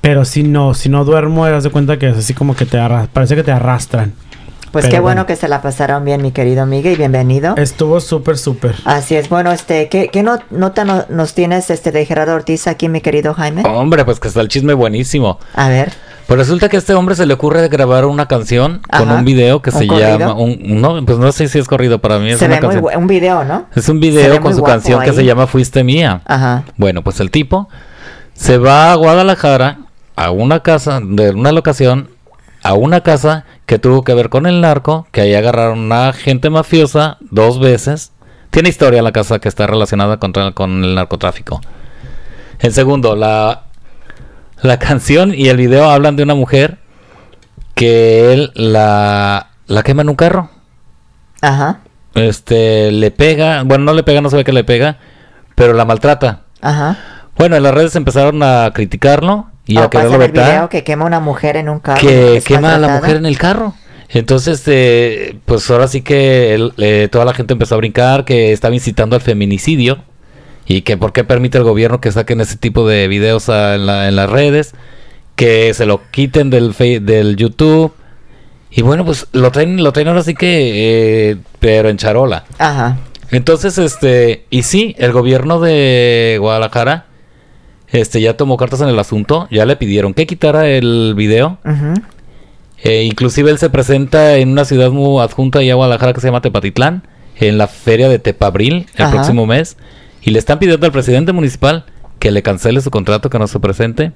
Pero si no, si no duermo, das de cuenta que es así como que te arrastran. Parece que te arrastran. Pues Pero qué bueno bueno. que se la pasaron bien, mi querido Miguel, y bienvenido. Estuvo súper, súper. Así es, bueno, este, ¿qué, qué no- nota no- nos tienes este de Gerardo Ortiz aquí, mi querido Jaime? Hombre, pues que está el chisme buenísimo. A ver, Pues resulta que a este hombre se le ocurre grabar una canción con un video que ¿Un se corrido? llama... Un, no, pues no sé si es corrido para mí. Es se una ve canción. un video, ¿no? Es un video con su canción que se llama Fuiste Mía. Ajá. Bueno, pues el tipo se va a Guadalajara a una casa, de una locación, a una casa que tuvo que ver con el narco, que ahí agarraron a gente mafiosa dos veces. Tiene historia la casa que está relacionada contra- con el narcotráfico. El segundo, la, la [LAUGHS] canción y el video hablan de una mujer que él la, la quema en un carro. Ajá. Este, le pega, bueno, no le pega, no se ve que le pega, pero la maltrata. Ajá. Bueno, en las redes empezaron a criticarlo y O a quererlo el video vetar. que quema una mujer en un carro. Que quema a la mujer en el carro. Entonces, eh, pues ahora sí que el- eh, toda la gente empezó a brincar, que estaba incitando al feminicidio y que por qué permite el gobierno que saquen ese tipo de videos a- en, la- en las redes, que se lo quiten del, fe- del YouTube. Y bueno, pues lo traen, lo traen ahora sí que, eh, pero en charola. Ajá. Entonces, este, y sí, el gobierno de Guadalajara, este, ya tomó cartas en el asunto, ya le pidieron que quitara el video. ujú. Eh, inclusive él se presenta en una ciudad muy adjunta allá a Guadalajara que se llama Tepatitlán, en la feria de Tepabril el Ajá. próximo mes, y le están pidiendo al presidente municipal que le cancele su contrato, que no se presente.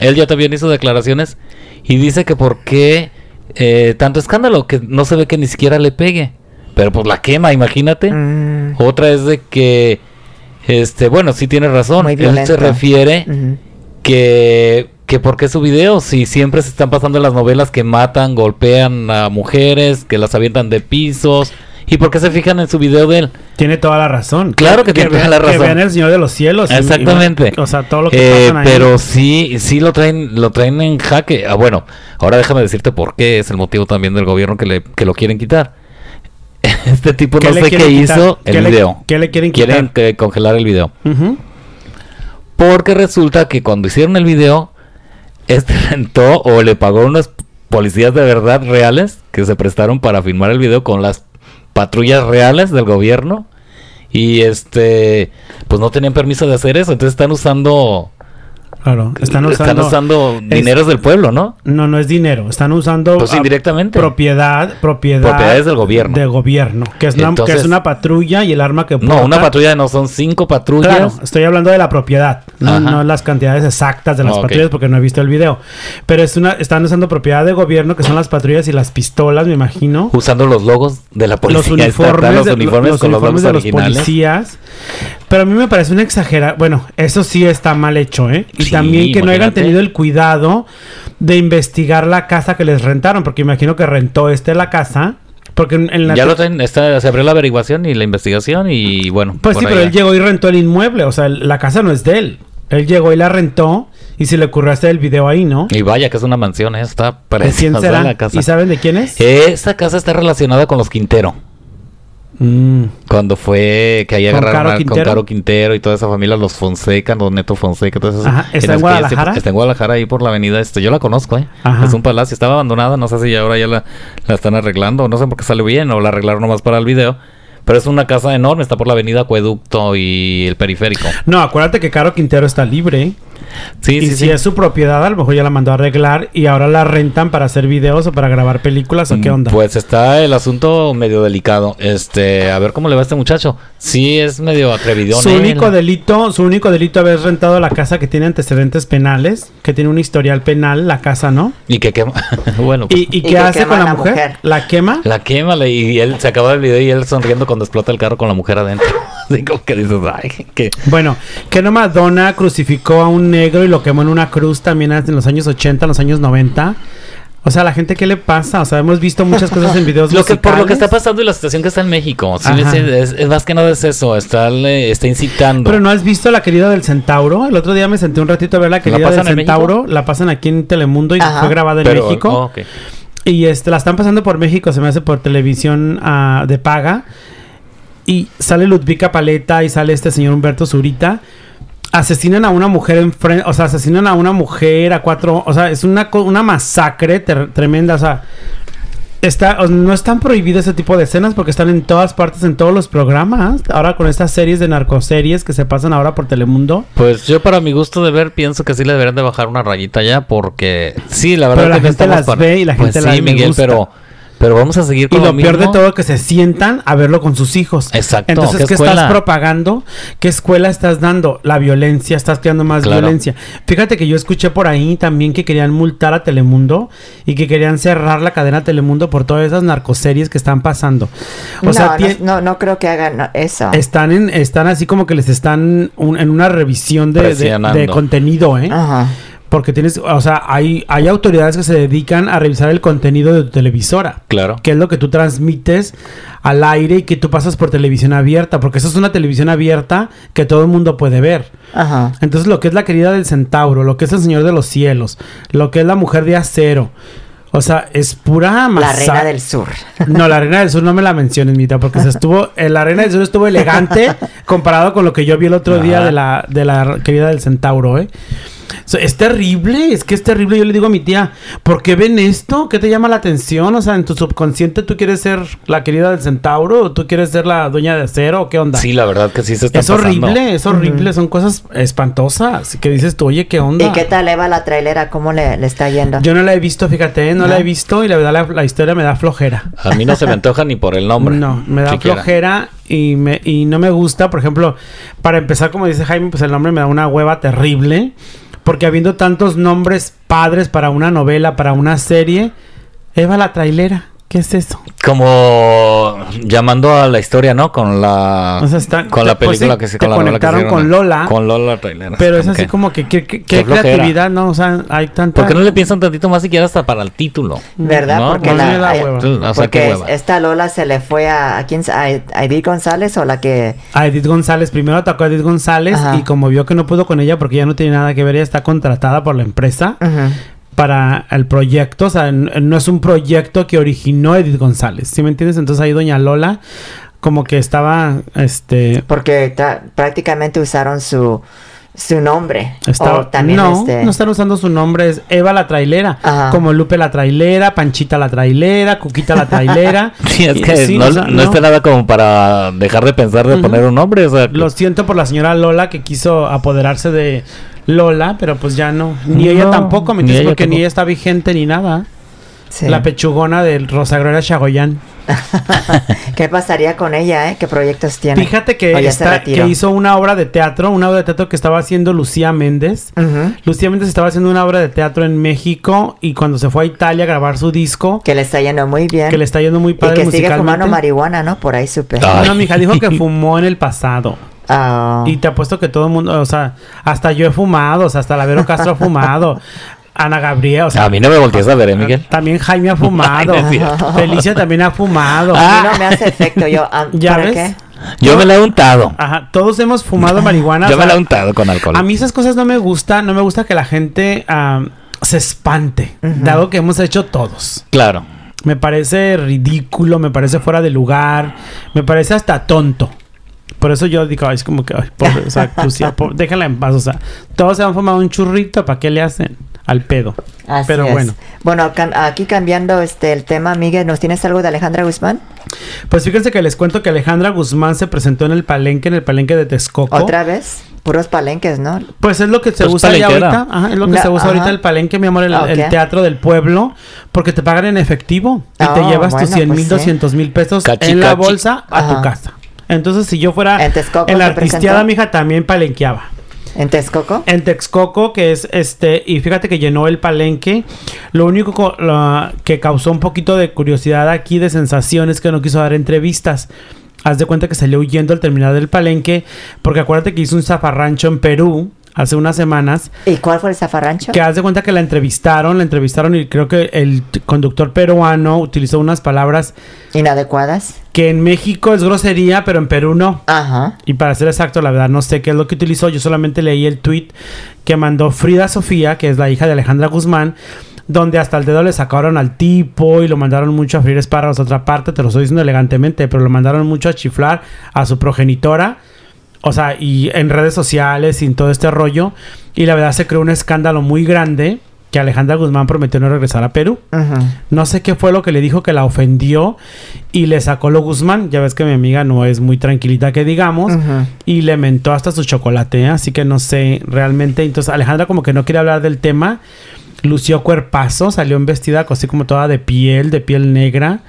Él ya también hizo declaraciones y dice que por qué eh, tanto escándalo, que no se ve que ni siquiera le pegue. Pero pues la quema, imagínate. Mm, Otra es de que, este, bueno, sí tiene razón. Él se refiere que, que por qué su video, si siempre se están pasando en las novelas que matan, golpean a mujeres, que las avientan de pisos, y por qué se fijan en su video de él. Tiene toda la razón. Claro que tiene vean- toda la Que razón. vean el Señor de los Cielos. Exactamente. y- o sea, todo lo que Eh, ahí. pero sí, sí lo traen, lo traen en jaque. Ah, bueno, ahora déjame decirte por qué es el motivo también del gobierno que le, que lo quieren quitar. [LAUGHS] Este tipo ¿Qué no sé qué quieren quitar? hizo ¿Qué el le- video. qué le quieren Quieren quitar? que- congelar el video. Porque resulta que cuando hicieron el video, este [LAUGHS] rentó o le pagó a unos policías de verdad reales que se prestaron para filmar el video con las patrullas reales del gobierno. Y este, pues no tenían permiso de hacer eso. Entonces están usando Claro, están Están usando, usando es- dineros del pueblo, ¿no? No, no es dinero. Están usando Pues indirectamente. propiedad, propiedad Propiedades del gobierno. De gobierno, que es, una, que es una patrulla y el arma que No, una porta- patrulla no, son cinco patrullas. Claro, estoy hablando de la propiedad, no, no las cantidades exactas de las Ah, patrullas porque no he visto el video. Pero es una, están usando propiedad de gobierno que son las patrullas y las pistolas, me imagino. Usando los logos de la policía. los uniformes, los de, uniformes los con los uniformes de los originales. policías. Pero a mí me parece una exageración. Bueno, eso sí está mal hecho, ¿eh? Y también que no hayan tenido el cuidado de investigar la casa que les rentaron, porque imagino que rentó este la casa. Porque en, la Ya lo traen, está, se abrió la averiguación y la investigación y bueno. Pues sí, pero él llegó y rentó el inmueble. O sea, la casa no es de él. Él llegó y la rentó y se le ocurrió hacer el video ahí, ¿no? Y vaya que es una mansión, ¿eh? está ¿De preciosa quién será? la casa. ¿Y saben de quién es? Esta casa está relacionada con los Quintero. Mm. Cuando fue que ahí ¿Con agarraron Caro a- con? Caro Quintero y toda esa familia, los Fonseca, los Neto Fonseca, todas esas. Ajá, ¿está en Guadalajara? Está en Guadalajara, ahí por la avenida este. Yo la conozco, ¿eh? Ajá. Es un palacio, estaba abandonada, no sé si ahora ya la, la están arreglando, no sé por qué sale bien o la arreglaron nomás para el video. Pero es una casa enorme, está por la avenida Acueducto y el periférico. No, acuérdate que Caro Quintero está libre. Sí, y sí, si sí. es su propiedad, a lo mejor ya la mandó a arreglar y ahora la rentan para hacer videos o para grabar películas o qué onda. Pues está el asunto medio delicado. Este, a ver cómo le va a este muchacho. Sí, es medio atrevidón. su él. único delito, su único delito haber rentado la casa que tiene antecedentes penales, que tiene un historial penal, la casa, ¿no? Y que quema. [LAUGHS] bueno, pues, ¿Y, y Y qué que hace con la, la mujer? mujer. ¿La quema? la quema y él se acaba el video y él sonriendo cuando explota el carro con la mujer adentro. [LAUGHS] Así como que dices, ay, que. Bueno, que no Madonna crucificó a un negro y lo quemó en una cruz también en los años 80, en los años 90. O sea, a la gente, ¿qué le pasa? O sea, hemos visto muchas [LAUGHS] cosas en videos Lo que, por lo que musicales. está pasando y la situación que está en México. Sí, es, es- es más que nada es eso. Está, le- está incitando. Pero no has visto la querida del Centauro. El otro día me senté un ratito a ver la querida del en Centauro. México? La pasan aquí en Telemundo y Ajá. fue grabada en Pero- México. oh. Y este, la están pasando por México, se me hace por televisión ah, de paga. Y sale Ludvika Paleta y sale este señor Humberto Zurita. Asesinan a una mujer en frente, o sea, asesinan a una mujer, a cuatro, o sea, es una, una masacre tremenda, o sea, está, no están prohibidas ese tipo de escenas porque están en todas partes, en todos los programas. Ahora con estas series de narcoseries que se pasan ahora por Telemundo. Pues yo para mi gusto de ver pienso que sí le deberían de bajar una rayita ya porque sí, la verdad Pero la que gente las ve y la Pues gente las- sí, Miguel, gusta. pero pero vamos a seguir Y con lo peor de todo que se sientan a verlo con sus hijos. Exacto, Entonces, ¿qué ¿qué, escuela? estás propagando? ¿Qué escuela estás dando? La violencia, estás creando más Claro. violencia. Fíjate que yo escuché por ahí también que querían multar a Telemundo y que querían cerrar la cadena Telemundo por todas esas narcoseries que están pasando. O no, sea, no, no, no creo que hagan eso. están en, están así como que les están un- en una revisión de, de- de contenido, ¿eh? Ajá. Porque tienes, o sea, hay, hay autoridades que se dedican a revisar el contenido de tu televisora. Claro. que es lo que tú transmites al aire y que tú pasas por televisión abierta, porque eso es una televisión abierta que todo el mundo puede ver. Ajá. Entonces, lo que es la querida del centauro, lo que es el señor de los cielos, lo que es la mujer de acero, o sea, es pura La masa- reina del sur. [LAUGHS] No, la reina del sur no me la menciones, Mita, porque se estuvo, eh, la reina del sur estuvo elegante [LAUGHS] comparado con lo que yo vi el otro día de la, de la querida del centauro, ¿eh? Es terrible, es que es terrible. Yo le digo a mi tía, ¿por qué ven esto? ¿Qué te llama la atención? O sea, en tu subconsciente tú quieres ser la querida del centauro o tú quieres ser la dueña de acero o qué onda. Sí, la verdad que sí se está es horrible, es horrible, son cosas espantosas. Que dices tú, oye, ¿qué onda? ¿Y qué tal Eva la trailera? ¿Cómo le, le está yendo? Yo no la he visto, fíjate, no, ¿No? la he visto y la verdad la, la historia me da flojera. A mí no se me antoja ni por el nombre. No, me da siquiera. flojera y, me, y no me gusta. Por ejemplo, para empezar, como dice Jaime, pues el nombre me da una hueva terrible. Porque habiendo tantos nombres padres para una novela, para una serie, Eva la trailera. ¿Qué es eso? Como llamando a la historia, ¿no? Con la O sea, está- con la pues película sí, que se con la que conectaron hicieron, con. Lola. Con Lola trailera. Pero es así que- como que, que, que- Qué creatividad, ¿no? O sea, hay tanta... ¿Por qué no le piensan tantito más siquiera hasta para el título? ¿Verdad? No, porque la. O sea, porque hueva. esta Lola se le fue a, a quién a, a Edith González o la que A Edith González, primero atacó a Edith González Ajá. y como vio que no pudo con ella porque ya no tiene nada que ver, ella está contratada por la empresa Ujú. Para el proyecto, o sea, no es un proyecto que originó Edith González, ¿sí me entiendes? Entonces ahí doña Lola como que estaba, este, porque prácticamente usaron su su nombre. estaba, O también no, este no están usando su nombre, es Eva la trailera, Ajá. como Lupe la trailera, Panchita la trailera, Cuquita la trailera. [LAUGHS] Sí, es que sí, no, no está nada como para dejar de pensar de poner un nombre. O sea, Lo siento por la señora Lola que quiso apoderarse de Lola, pero pues ya no. Ni ella tampoco, ¿me entiendes? Porque ni ella está vigente ni nada. Sí. La pechugona del Rosa Gloria Chagoyán. [LAUGHS] ¿Qué pasaría con ella, eh? ¿Qué proyectos tiene? Fíjate que, está- hizo una obra de teatro, una obra de teatro que estaba haciendo Lucía Méndez. Lucía Méndez estaba haciendo una obra de teatro en México y cuando se fue a Italia a grabar su disco, Que le está yendo muy bien. que le está yendo muy y padre que sigue fumando marihuana, ¿no? Por ahí supe. No, mi hija dijo que [LAUGHS] fumó en el pasado. Ah. Y te apuesto que todo el mundo, o sea, hasta yo he fumado, o sea, hasta la Vero Castro ha fumado. [LAUGHS] Ana Gabriel, o sea, A mí no me voltees a ver, ¿eh, Miguel? también Jaime ha fumado. [LAUGHS] Ay, no. Felicia también ha fumado. A mí no me hace efecto. Yo, ah, [LAUGHS] ¿Ya ¿para ves? qué? Yo me la he untado. Ajá, todos hemos fumado marihuana. Yo o me la he untado con alcohol. A mí esas cosas no me gustan, no me gusta que la gente ah, se espante, dado que hemos hecho todos. Claro. Me parece ridículo, me parece fuera de lugar, me parece hasta tonto. Por eso yo digo, es como que, ay, pobre, o sea, [LAUGHS] po- déjala en paz, o sea, todos se han fumado un churrito, ¿para qué le hacen? Al pedo. Así Pero es. bueno. Bueno, cam- aquí cambiando este el tema, Miguel, ¿nos tienes algo de Alejandra Guzmán? Pues fíjense que les cuento que Alejandra Guzmán se presentó en el palenque, en el palenque de Texcoco. ¿Otra vez? Puros palenques, ¿no? Pues es lo que se Pues usa ya ahorita. Ajá, es lo que No, se usa ajá. ahorita el palenque, mi amor, el, Ah, el teatro del pueblo, porque te pagan en efectivo y te Oh, llevas tus bueno, 100 pues mil, sí. 200 mil pesos Cachi, en la bolsa a tu casa. Entonces, si yo fuera ¿En en la artisteada, mija, también palenqueaba. ¿En Texcoco? En Texcoco, que es este, y fíjate que llenó el palenque. Lo único la- que causó un poquito de curiosidad aquí, de sensación, es que no quiso dar entrevistas. Haz de cuenta que salió huyendo al terminar del palenque, porque acuérdate que hizo un zafarrancho en Perú hace unas semanas. ¿Y cuál fue el zafarrancho? Que haz de cuenta que la entrevistaron, la entrevistaron y creo que el conductor peruano utilizó unas palabras ¿Inadecuadas? que en México es grosería, pero en Perú no. Ajá. Y para ser exacto, la verdad no sé qué es lo que utilizó. Yo solamente leí el tweet que mandó Frida Sofía, que es la hija de Alejandra Guzmán, donde hasta el dedo le sacaron al tipo y lo mandaron mucho a freír espárragos a otra parte. Te lo estoy diciendo elegantemente, pero lo mandaron mucho a chiflar a su progenitora. O sea, y en redes sociales y en todo este rollo. Y la verdad se creó un escándalo muy grande que Alejandra Guzmán prometió no regresar a Perú. No sé qué fue lo que le dijo que la ofendió y le sacó lo Guzmán. Ya ves que mi amiga no es muy tranquilita que digamos. Y le mentó hasta su chocolate, ¿eh? así que no sé realmente. Entonces Alejandra como que no quiere hablar del tema. Lució cuerpazo, salió en vestida así como toda de piel, de piel negra.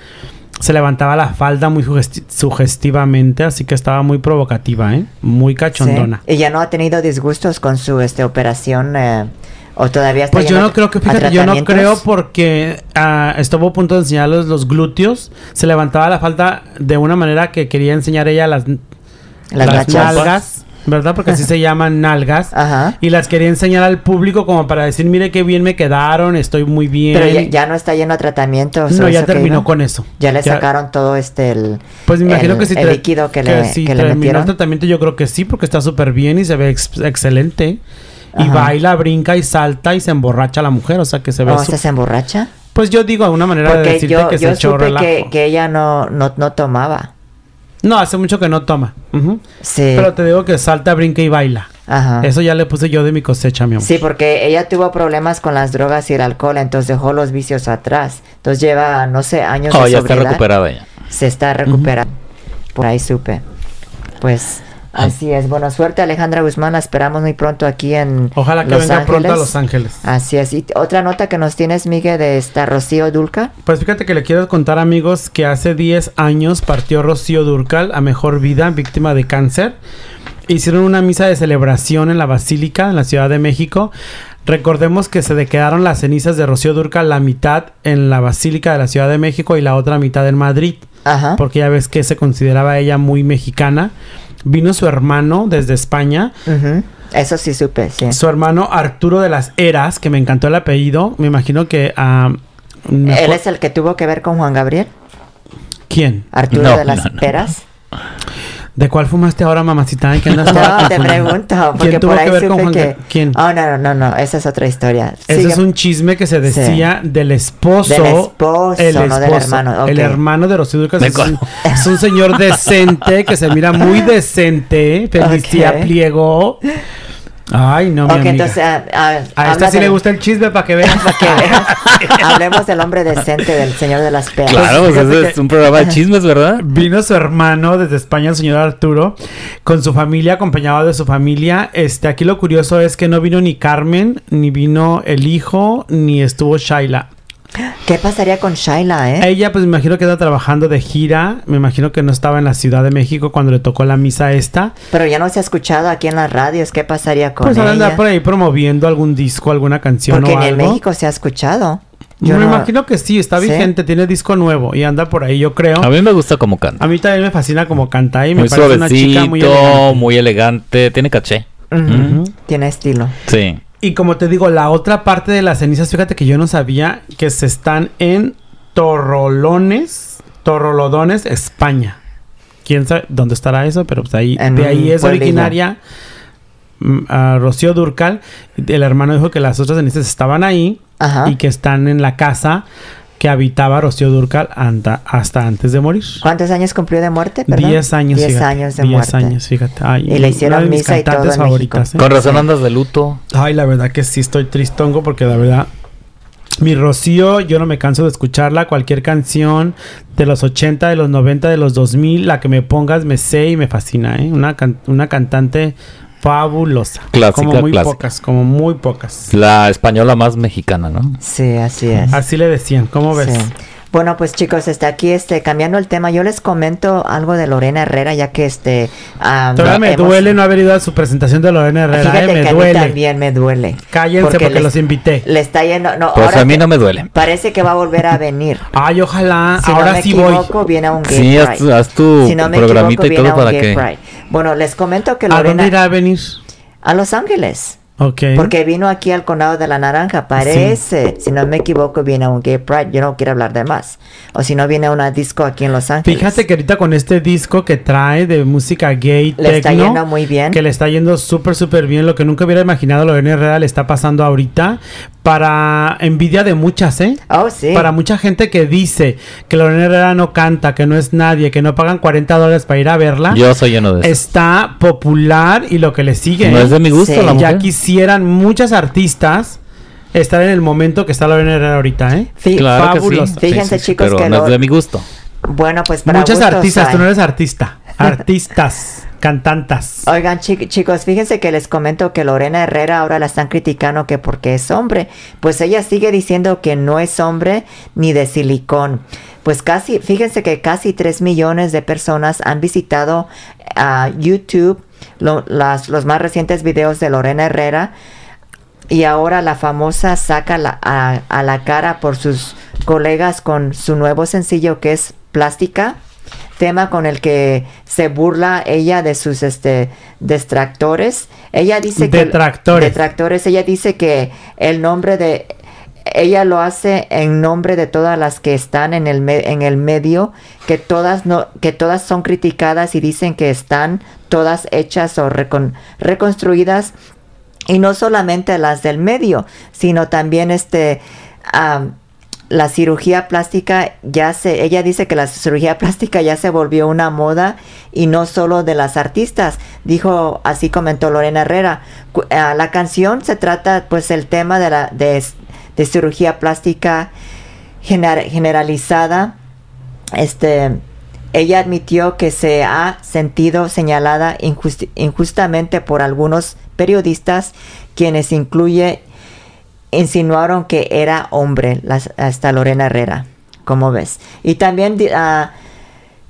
Se levantaba la falda muy sugesti- sugestivamente, así que estaba muy provocativa, ¿eh? Muy cachondona. Sí. ¿Y ya no ha tenido disgustos con su este, operación? eh, ¿O todavía está Pues yo no creo que, fíjate, yo no creo porque ah, estuvo a punto de enseñarles los glúteos. Se levantaba la falda de una manera que quería enseñar ella las, Las las nalgas, ¿verdad? Porque así se [LAUGHS] llaman nalgas. Ajá. Y las quería enseñar al público como para decir, mire qué bien me quedaron, estoy muy bien. Pero ya, ya no está yendo a tratamientos. no, ¿o ya que terminó iba? con eso. Ya le sacaron todo este el Pues me imagino el- que si el líquido que, le, si que le terminó metieron. el tratamiento, yo creo que sí, porque está súper bien y se ve ex- excelente. Y Ajá. baila, brinca y salta y se emborracha la mujer, o sea que se ve ¿O su- se emborracha? Pues yo digo una manera de Porque decirte yo, que yo se echó relajo. que, que ella no, no, no tomaba. No, hace mucho que no toma. Sí. Pero te digo que salta, brinca y baila. Ajá. Eso ya le puse yo de mi cosecha, mi amor. Sí, porque ella tuvo problemas con las drogas y el alcohol, entonces dejó los vicios atrás. Entonces lleva, no sé, años Oh, de ya está recuperada ya. Se está recuperando. Por ahí supe. Pues así es. Bueno, suerte Alejandra Guzmán. La esperamos muy pronto aquí en Ojalá que Los venga pronto a. Los Ángeles. Así es. Y otra nota que nos tienes, Miguel, de esta Rocío Dulca. Pues fíjate que le quiero contar, amigos, que hace 10 años partió Rocío Durcal a mejor vida, víctima de cáncer. Hicieron una misa de celebración en la Basílica, en la Ciudad de México. Recordemos que se quedaron las cenizas de Rocío Durcal, la mitad en la Basílica de la Ciudad de México y la otra mitad en Madrid. Ajá. porque ya ves que se consideraba ella muy mexicana. Vino su hermano desde España. Eso sí supe, sí. su hermano Arturo de las Heras, que me encantó el apellido. Me imagino que... ah, Él es el que tuvo que ver con Juan Gabriel. ¿Quién? Arturo No, de las no. ¿De cuál fumaste ahora, mamacita? ¿En qué andas No, te pregunto, porque ¿Quién tuvo por ahí que ver con Juan que... ¿Quién? Oh, no, no, no, no, esa es otra historia. Ese Sigue. es un chisme que se decía del esposo. Del esposo, no del hermano, El hermano de Rocío Me es, un, co- es un señor [LAUGHS] decente que se mira muy decente. Felicia. Pliego. Ay, no, mi Ok, amiga. entonces... ah, ah, a esta sí le gusta el chisme para que vean. para que veas. [LAUGHS] Hablemos del hombre decente, del señor de las peas. Claro, pues que- es un programa de chismes, ¿verdad? [LAUGHS] Vino su hermano desde España, el señor Arturo, con su familia, acompañado de su familia. Este, aquí lo curioso es que no vino ni Carmen, ni vino el hijo, ni estuvo Shaila. ¿Qué pasaría con Shaila, eh? Ella, pues me imagino que anda trabajando de gira. Me imagino que no estaba en la Ciudad de México cuando le tocó la misa esta. Pero ya no se ha escuchado aquí en las radios. ¿Qué pasaría con Pues ella? por ahí promoviendo algún disco, alguna canción Porque o en algo. México se ha escuchado. Yo me no- imagino que sí, está ¿Sí? vigente, tiene disco nuevo y anda por ahí, yo creo. A mí me gusta cómo canta. A mí también me fascina como canta y me Muy parece una chica muy elegante. muy elegante, tiene caché. Tiene estilo. Sí. Y como te digo, la otra parte de las cenizas, fíjate que yo no sabía que se están en Torrolones, Torrolodones, España. Quién sabe dónde estará eso, pero pues ahí, En de ahí es pueblillo. originaria mm, a Rocío Durcal. El hermano dijo que las otras cenizas estaban ahí Ajá. y que están en la casa que habitaba Rocío Durcal hasta antes de morir. ¿Cuántos años cumplió de muerte? perdón? 10 años, Diez fíjate. años de 10 muerte. años, fíjate. Ay, Y le hicieron una de mis misa y todo cantantes en México. favoritas, ¿eh? Con razón andas de luto. Ay, la verdad que sí estoy tristongo porque la verdad mi Rocío, yo no me canso de escucharla. Cualquier canción de los 80, de los 90, de los 2000, la que me pongas me sé y me fascina, ¿eh? Una, can- una cantante fabulosa. Clásica, Como muy clásica. pocas, como muy pocas. La española más mexicana, ¿no? Sí, así es. Así le decían, ¿cómo ves? Sí. Bueno, pues chicos, este, aquí este, cambiando el tema, yo les comento algo de Lorena Herrera, ya que este... ah, Todavía me hemos- duele no haber ido a su presentación de Lorena Herrera, Fíjate ¿eh? Me que a mí también me duele. Cállense porque, les- los invité. Le está yendo... No, Pues ahora a mí que- no me duele. Parece que va a volver a venir. Ay, ojalá, Si ahora no me sí voy. equivoco, viene a un gay Sí, haz, haz tu Si no me programita equivoco, y viene todo a un para que... pride. Bueno, les comento que ¿A dónde Lorena... irá a venir? A Los Ángeles. Porque vino aquí al Condado de la Naranja, parece. Si no me equivoco, viene a un gay pride. Yo no quiero hablar de más. O si no, viene a una disco aquí en Los Ángeles. Fíjate que ahorita con este disco que trae de música gay, Le está yendo muy bien. que le está yendo súper, súper bien. Lo que nunca hubiera imaginado Lorena Herrera le está pasando ahorita. Para envidia de muchas, ¿eh? Oh, sí. Para mucha gente que dice que Lorena Herrera no canta, que no es nadie, que no pagan 40 dólares para ir a verla. Yo soy lleno de eso. Está popular y lo que le sigue. No ¿eh? es de mi gusto Sí. la Ya mujer. Quisieran muchas artistas estar en el momento que está Lorena Herrera ahorita, ¿eh? Fí- Claro que sí. Fíjense, chicos, pero que no lo- es de mi gusto. Bueno, pues para Muchas artistas, hay. tú no eres artista. [LAUGHS] Artistas, cantantas. Oigan, chi- chicos, fíjense que les comento que Lorena Herrera ahora la están criticando que porque es hombre. Pues ella sigue diciendo que no es hombre ni de silicón. Pues casi, fíjense que casi 3 millones de personas han visitado a YouTube lo- las- los más recientes videos de Lorena Herrera. Y ahora la famosa saca la- a, a la cara por sus colegas con su nuevo sencillo que es Plástica, tema con el que se burla ella de sus este distractores. Ella dice que Detractores. detractores, ella dice que el nombre de ella lo hace en nombre de todas las que están en el en el medio, que todas no que todas son criticadas y dicen que están todas hechas o recon- reconstruidas y no solamente las del medio, sino también este la cirugía plástica ya se, ella dice que la cirugía [LAUGHS] plástica ya se volvió una moda y no solo de las artistas. Dijo, así comentó Lorena Herrera. Ah, la canción se trata, pues, el tema de la de, de cirugía plástica gener- generalizada. Este, ella admitió que se ha sentido señalada injustamente por algunos periodistas, quienes incluye insinuaron que era hombre, hasta Lorena Herrera, como ves. Y también, ah,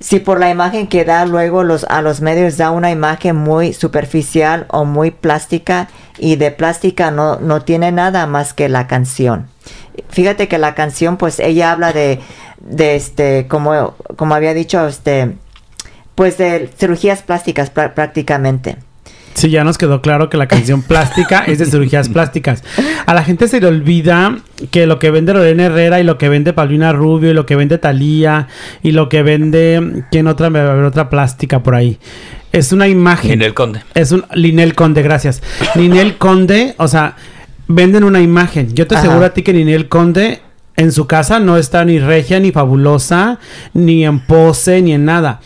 si por la imagen que da luego los, a los medios da una imagen muy superficial o muy plástica, y de plástica no, no tiene nada más que la canción. Fíjate que la canción, pues ella habla de, este, como, como había dicho, este, pues de cirugías plásticas prá- prácticamente. Sí, ya nos quedó claro que la canción [LAUGHS] plástica es de cirugías plásticas. A la gente se le olvida que lo que vende Lorena Herrera y lo que vende Paulina Rubio y lo que vende Talía y lo que vende quién otra me va a haber otra plástica por ahí. Es una imagen. En el conde. Es un Linel Conde, gracias. Ninel Conde, o sea, venden una imagen. Yo te Ajá. aseguro a ti que Ninel Conde En su casa no está ni regia, ni fabulosa, ni en pose, ni en nada.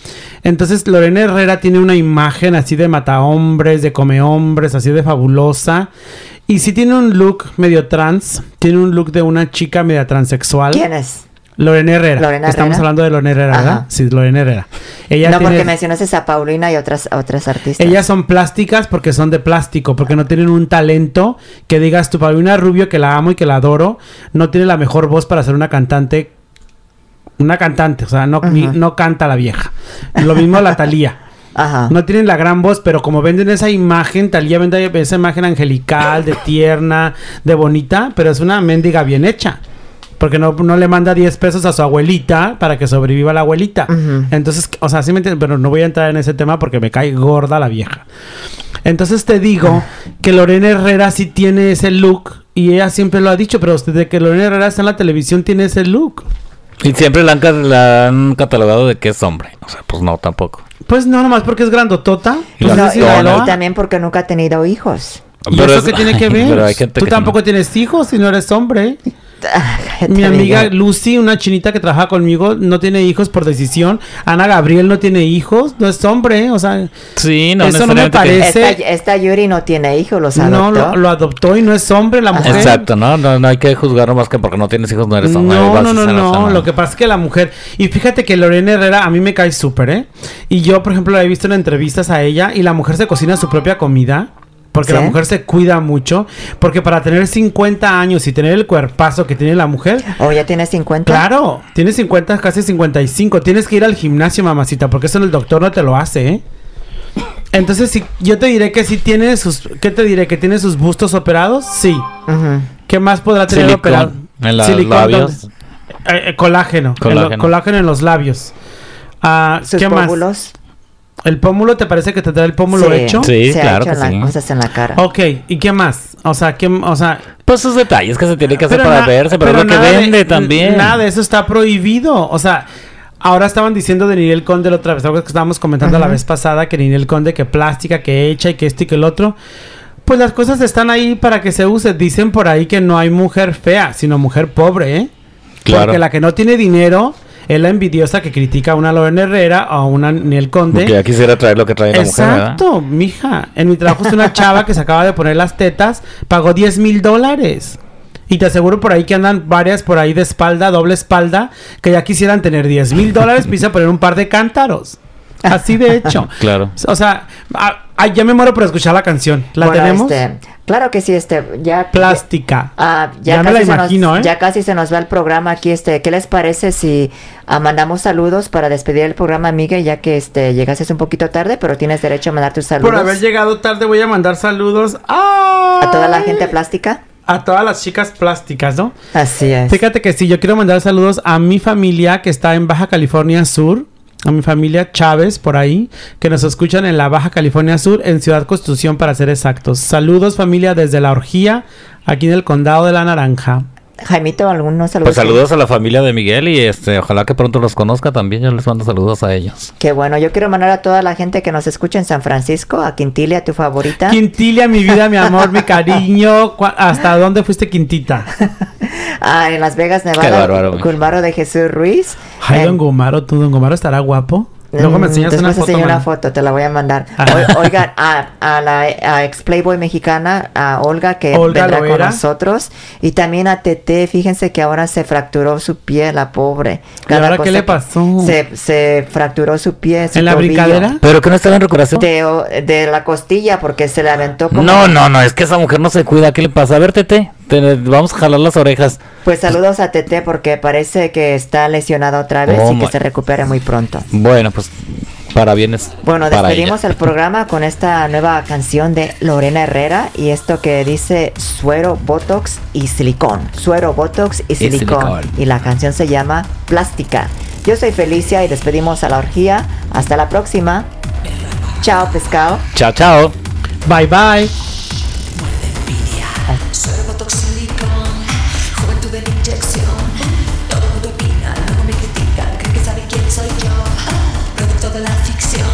Entonces Lorena Herrera tiene una imagen así de matahombres, de come hombres, así de fabulosa. Y sí tiene un look medio trans, tiene un look de una chica media transexual. ¿Quién es? Lorena Herrera. Lorena Estamos Herrera. hablando de Lorena Herrera, Ajá. ¿verdad? Sí, Lorena Herrera. Ella no, tiene- porque mencionaste a Paulina y otras, otras artistas. ellas son plásticas porque son de plástico, porque no tienen un talento que digas tu Paulina Rubio, que la amo y que la adoro, no tiene la mejor voz para ser una cantante. Una cantante, o sea, no, ni- no canta la vieja. Lo mismo la Talía. [LAUGHS] Ajá. No tienen la gran voz, pero como venden esa imagen, Talía vende esa imagen angelical, de tierna, de bonita, pero es una mendiga bien hecha. Porque no, no le manda 10 pesos a su abuelita para que sobreviva la abuelita. Entonces, o sea, sí me entiendes, pero no voy a entrar en ese tema porque me cae gorda la vieja. Entonces te digo que Lorena Herrera sí tiene ese look y ella siempre lo ha dicho, pero desde que Lorena Herrera está en la televisión tiene ese look. Y siempre la han, ca- la han catalogado de que es hombre. O sea, pues no, tampoco. Pues no, nomás porque es grandotota. Y Pues No, y, también porque nunca ha tenido hijos. ¿Y Pero eso es- qué tiene que [LAUGHS] ver? Pero hay gente Tú que tampoco no. tienes hijos si no eres hombre. [LAUGHS] ¿Qué Mi amiga digo? Lucy, una chinita que trabaja conmigo, no tiene hijos por decisión. Ana Gabriel no tiene hijos, no es hombre, o sea, Sí, no Eso no me parece. Esta, esta Yuri no tiene hijos, los no adoptó. lo, lo adoptó y no es hombre la mujer. Exacto, ¿no? ¿no? No hay que juzgar más que porque no tienes hijos no eres hombre. No, no, no, no. Lo que pasa es que la mujer. Y fíjate que Lorena Herrera a mí me cae súper, ¿eh? Y yo, por ejemplo, la he visto en entrevistas a ella y la mujer se cocina su propia comida. Porque ¿Sí? la mujer se cuida mucho. Porque para tener 50 años y tener el cuerpazo que tiene la mujer. ¿O ya tiene 50? Claro, tienes 50, casi 55. Tienes que ir al gimnasio, mamacita. Porque eso el doctor no te lo hace, ¿eh? Entonces, si yo te diré que sí tiene sus. ¿Qué te diré? ¿Que tiene sus bustos operados? Sí. ¿Qué más podrá tener operado? en. Eh, eh, colágeno. Colágeno. En lo- colágeno en los labios. Ah, Sus ¿Qué más? ¿El pómulo te parece que te da el pómulo Sí, hecho? Sí, se claro ha hecho que en sí. las cosas en la cara. Ok, ¿y qué más? O sea, ¿qué, o sea, Pues sus detalles que se tiene que hacer para verse, pero, lo que de- vende también. Nada de eso está prohibido. O sea, ahora estaban diciendo de Ninel Conde la otra vez, algo que estábamos comentando la vez pasada, que Ninel Conde que plástica, que hecha y que esto y que el otro. Pues las cosas están ahí para que se use. Dicen por ahí que no hay mujer fea, sino mujer pobre, ¿eh? Claro. Porque la que no tiene dinero es la envidiosa que critica a una Lorena Herrera o a una Ninel Conde. Porque ya quisiera traer lo que trae la mujer. Exacto, mija. En mi trabajo es una chava que se acaba de poner las tetas, pagó 10 mil dólares. Y te aseguro por ahí que andan varias por ahí de espalda, doble espalda, que ya quisieran tener 10 mil dólares, [LAUGHS] pisa poner un par de cántaros. Así de hecho. Claro. O sea, ah, ay, ya me muero por escuchar la canción. ¿La Bueno, tenemos? este, claro que sí, este, ya... Plástica. Ah, ya, Ya me la casi se imagino, nos, ¿eh? Ya casi se nos va el programa aquí. Este, ¿qué les parece si ah, mandamos saludos para despedir el programa, Miguel? Ya que este llegaste un poquito tarde, pero tienes derecho a mandar tus saludos Por haber llegado tarde voy a mandar saludos a, a toda la gente plástica. A todas las chicas plásticas, ¿no? Así es. Fíjate que sí, yo quiero mandar saludos a mi familia que está en Baja California Sur, a mi familia Chávez por ahí, que nos escuchan en la Baja California Sur, en Ciudad Constitución para ser exactos. Saludos familia desde la orgía, aquí en el condado de la Naranja. Jaimito, algunos saludos. Pues saludos a la familia de Miguel y este, ojalá que pronto los conozca también. Yo les mando saludos a ellos. Qué bueno, yo quiero mandar a toda la gente que nos escucha en San Francisco, a Quintilia, tu favorita. Quintilia, mi vida, mi amor, mi cariño. ¿Cuá- ¿Hasta dónde fuiste, Quintita? [LAUGHS] Ah, en Las Vegas, Qué Nevada, bárbaro. Gulmaro de Jesús Ruiz. Ay, En- don Gomaro, tú, don Gomaro, estará guapo. Luego me Mm, enseñas una después te foto. enseño una foto, te la voy a mandar. [LAUGHS] O- Oigan, a, a la a ex Playboy mexicana, a Olga, que Olga vendrá con nosotros. Y también a Tete, fíjense que ahora se fracturó su pie, la pobre. ¿Y ahora qué le pasó? Se, se fracturó su pie. su ¿En la tobillo. brincadera? ¿Pero que no está en recuperación? De, la costilla, porque se le aventó como... No, no, no, es que esa mujer no se cuida. ¿Qué le pasa? A ver, Tete, te- vamos a jalar las orejas. Pues saludos a Tete porque parece que está lesionada otra vez Oh, y que se recupere muy pronto. Bueno, pues para bienes. Bueno, para despedimos ella. el programa con esta nueva canción de Lorena Herrera y esto que dice suero, botox y silicón. Suero, botox y silicón. silicón. Y la canción se llama Plástica. Yo soy Felicia y despedimos a la orgía. Hasta la próxima. Chao, pescado. Chao, chao. Bye, bye. Todo el mundo opina, luego me critican, creen que saben quién soy yo. Producto de la ficción,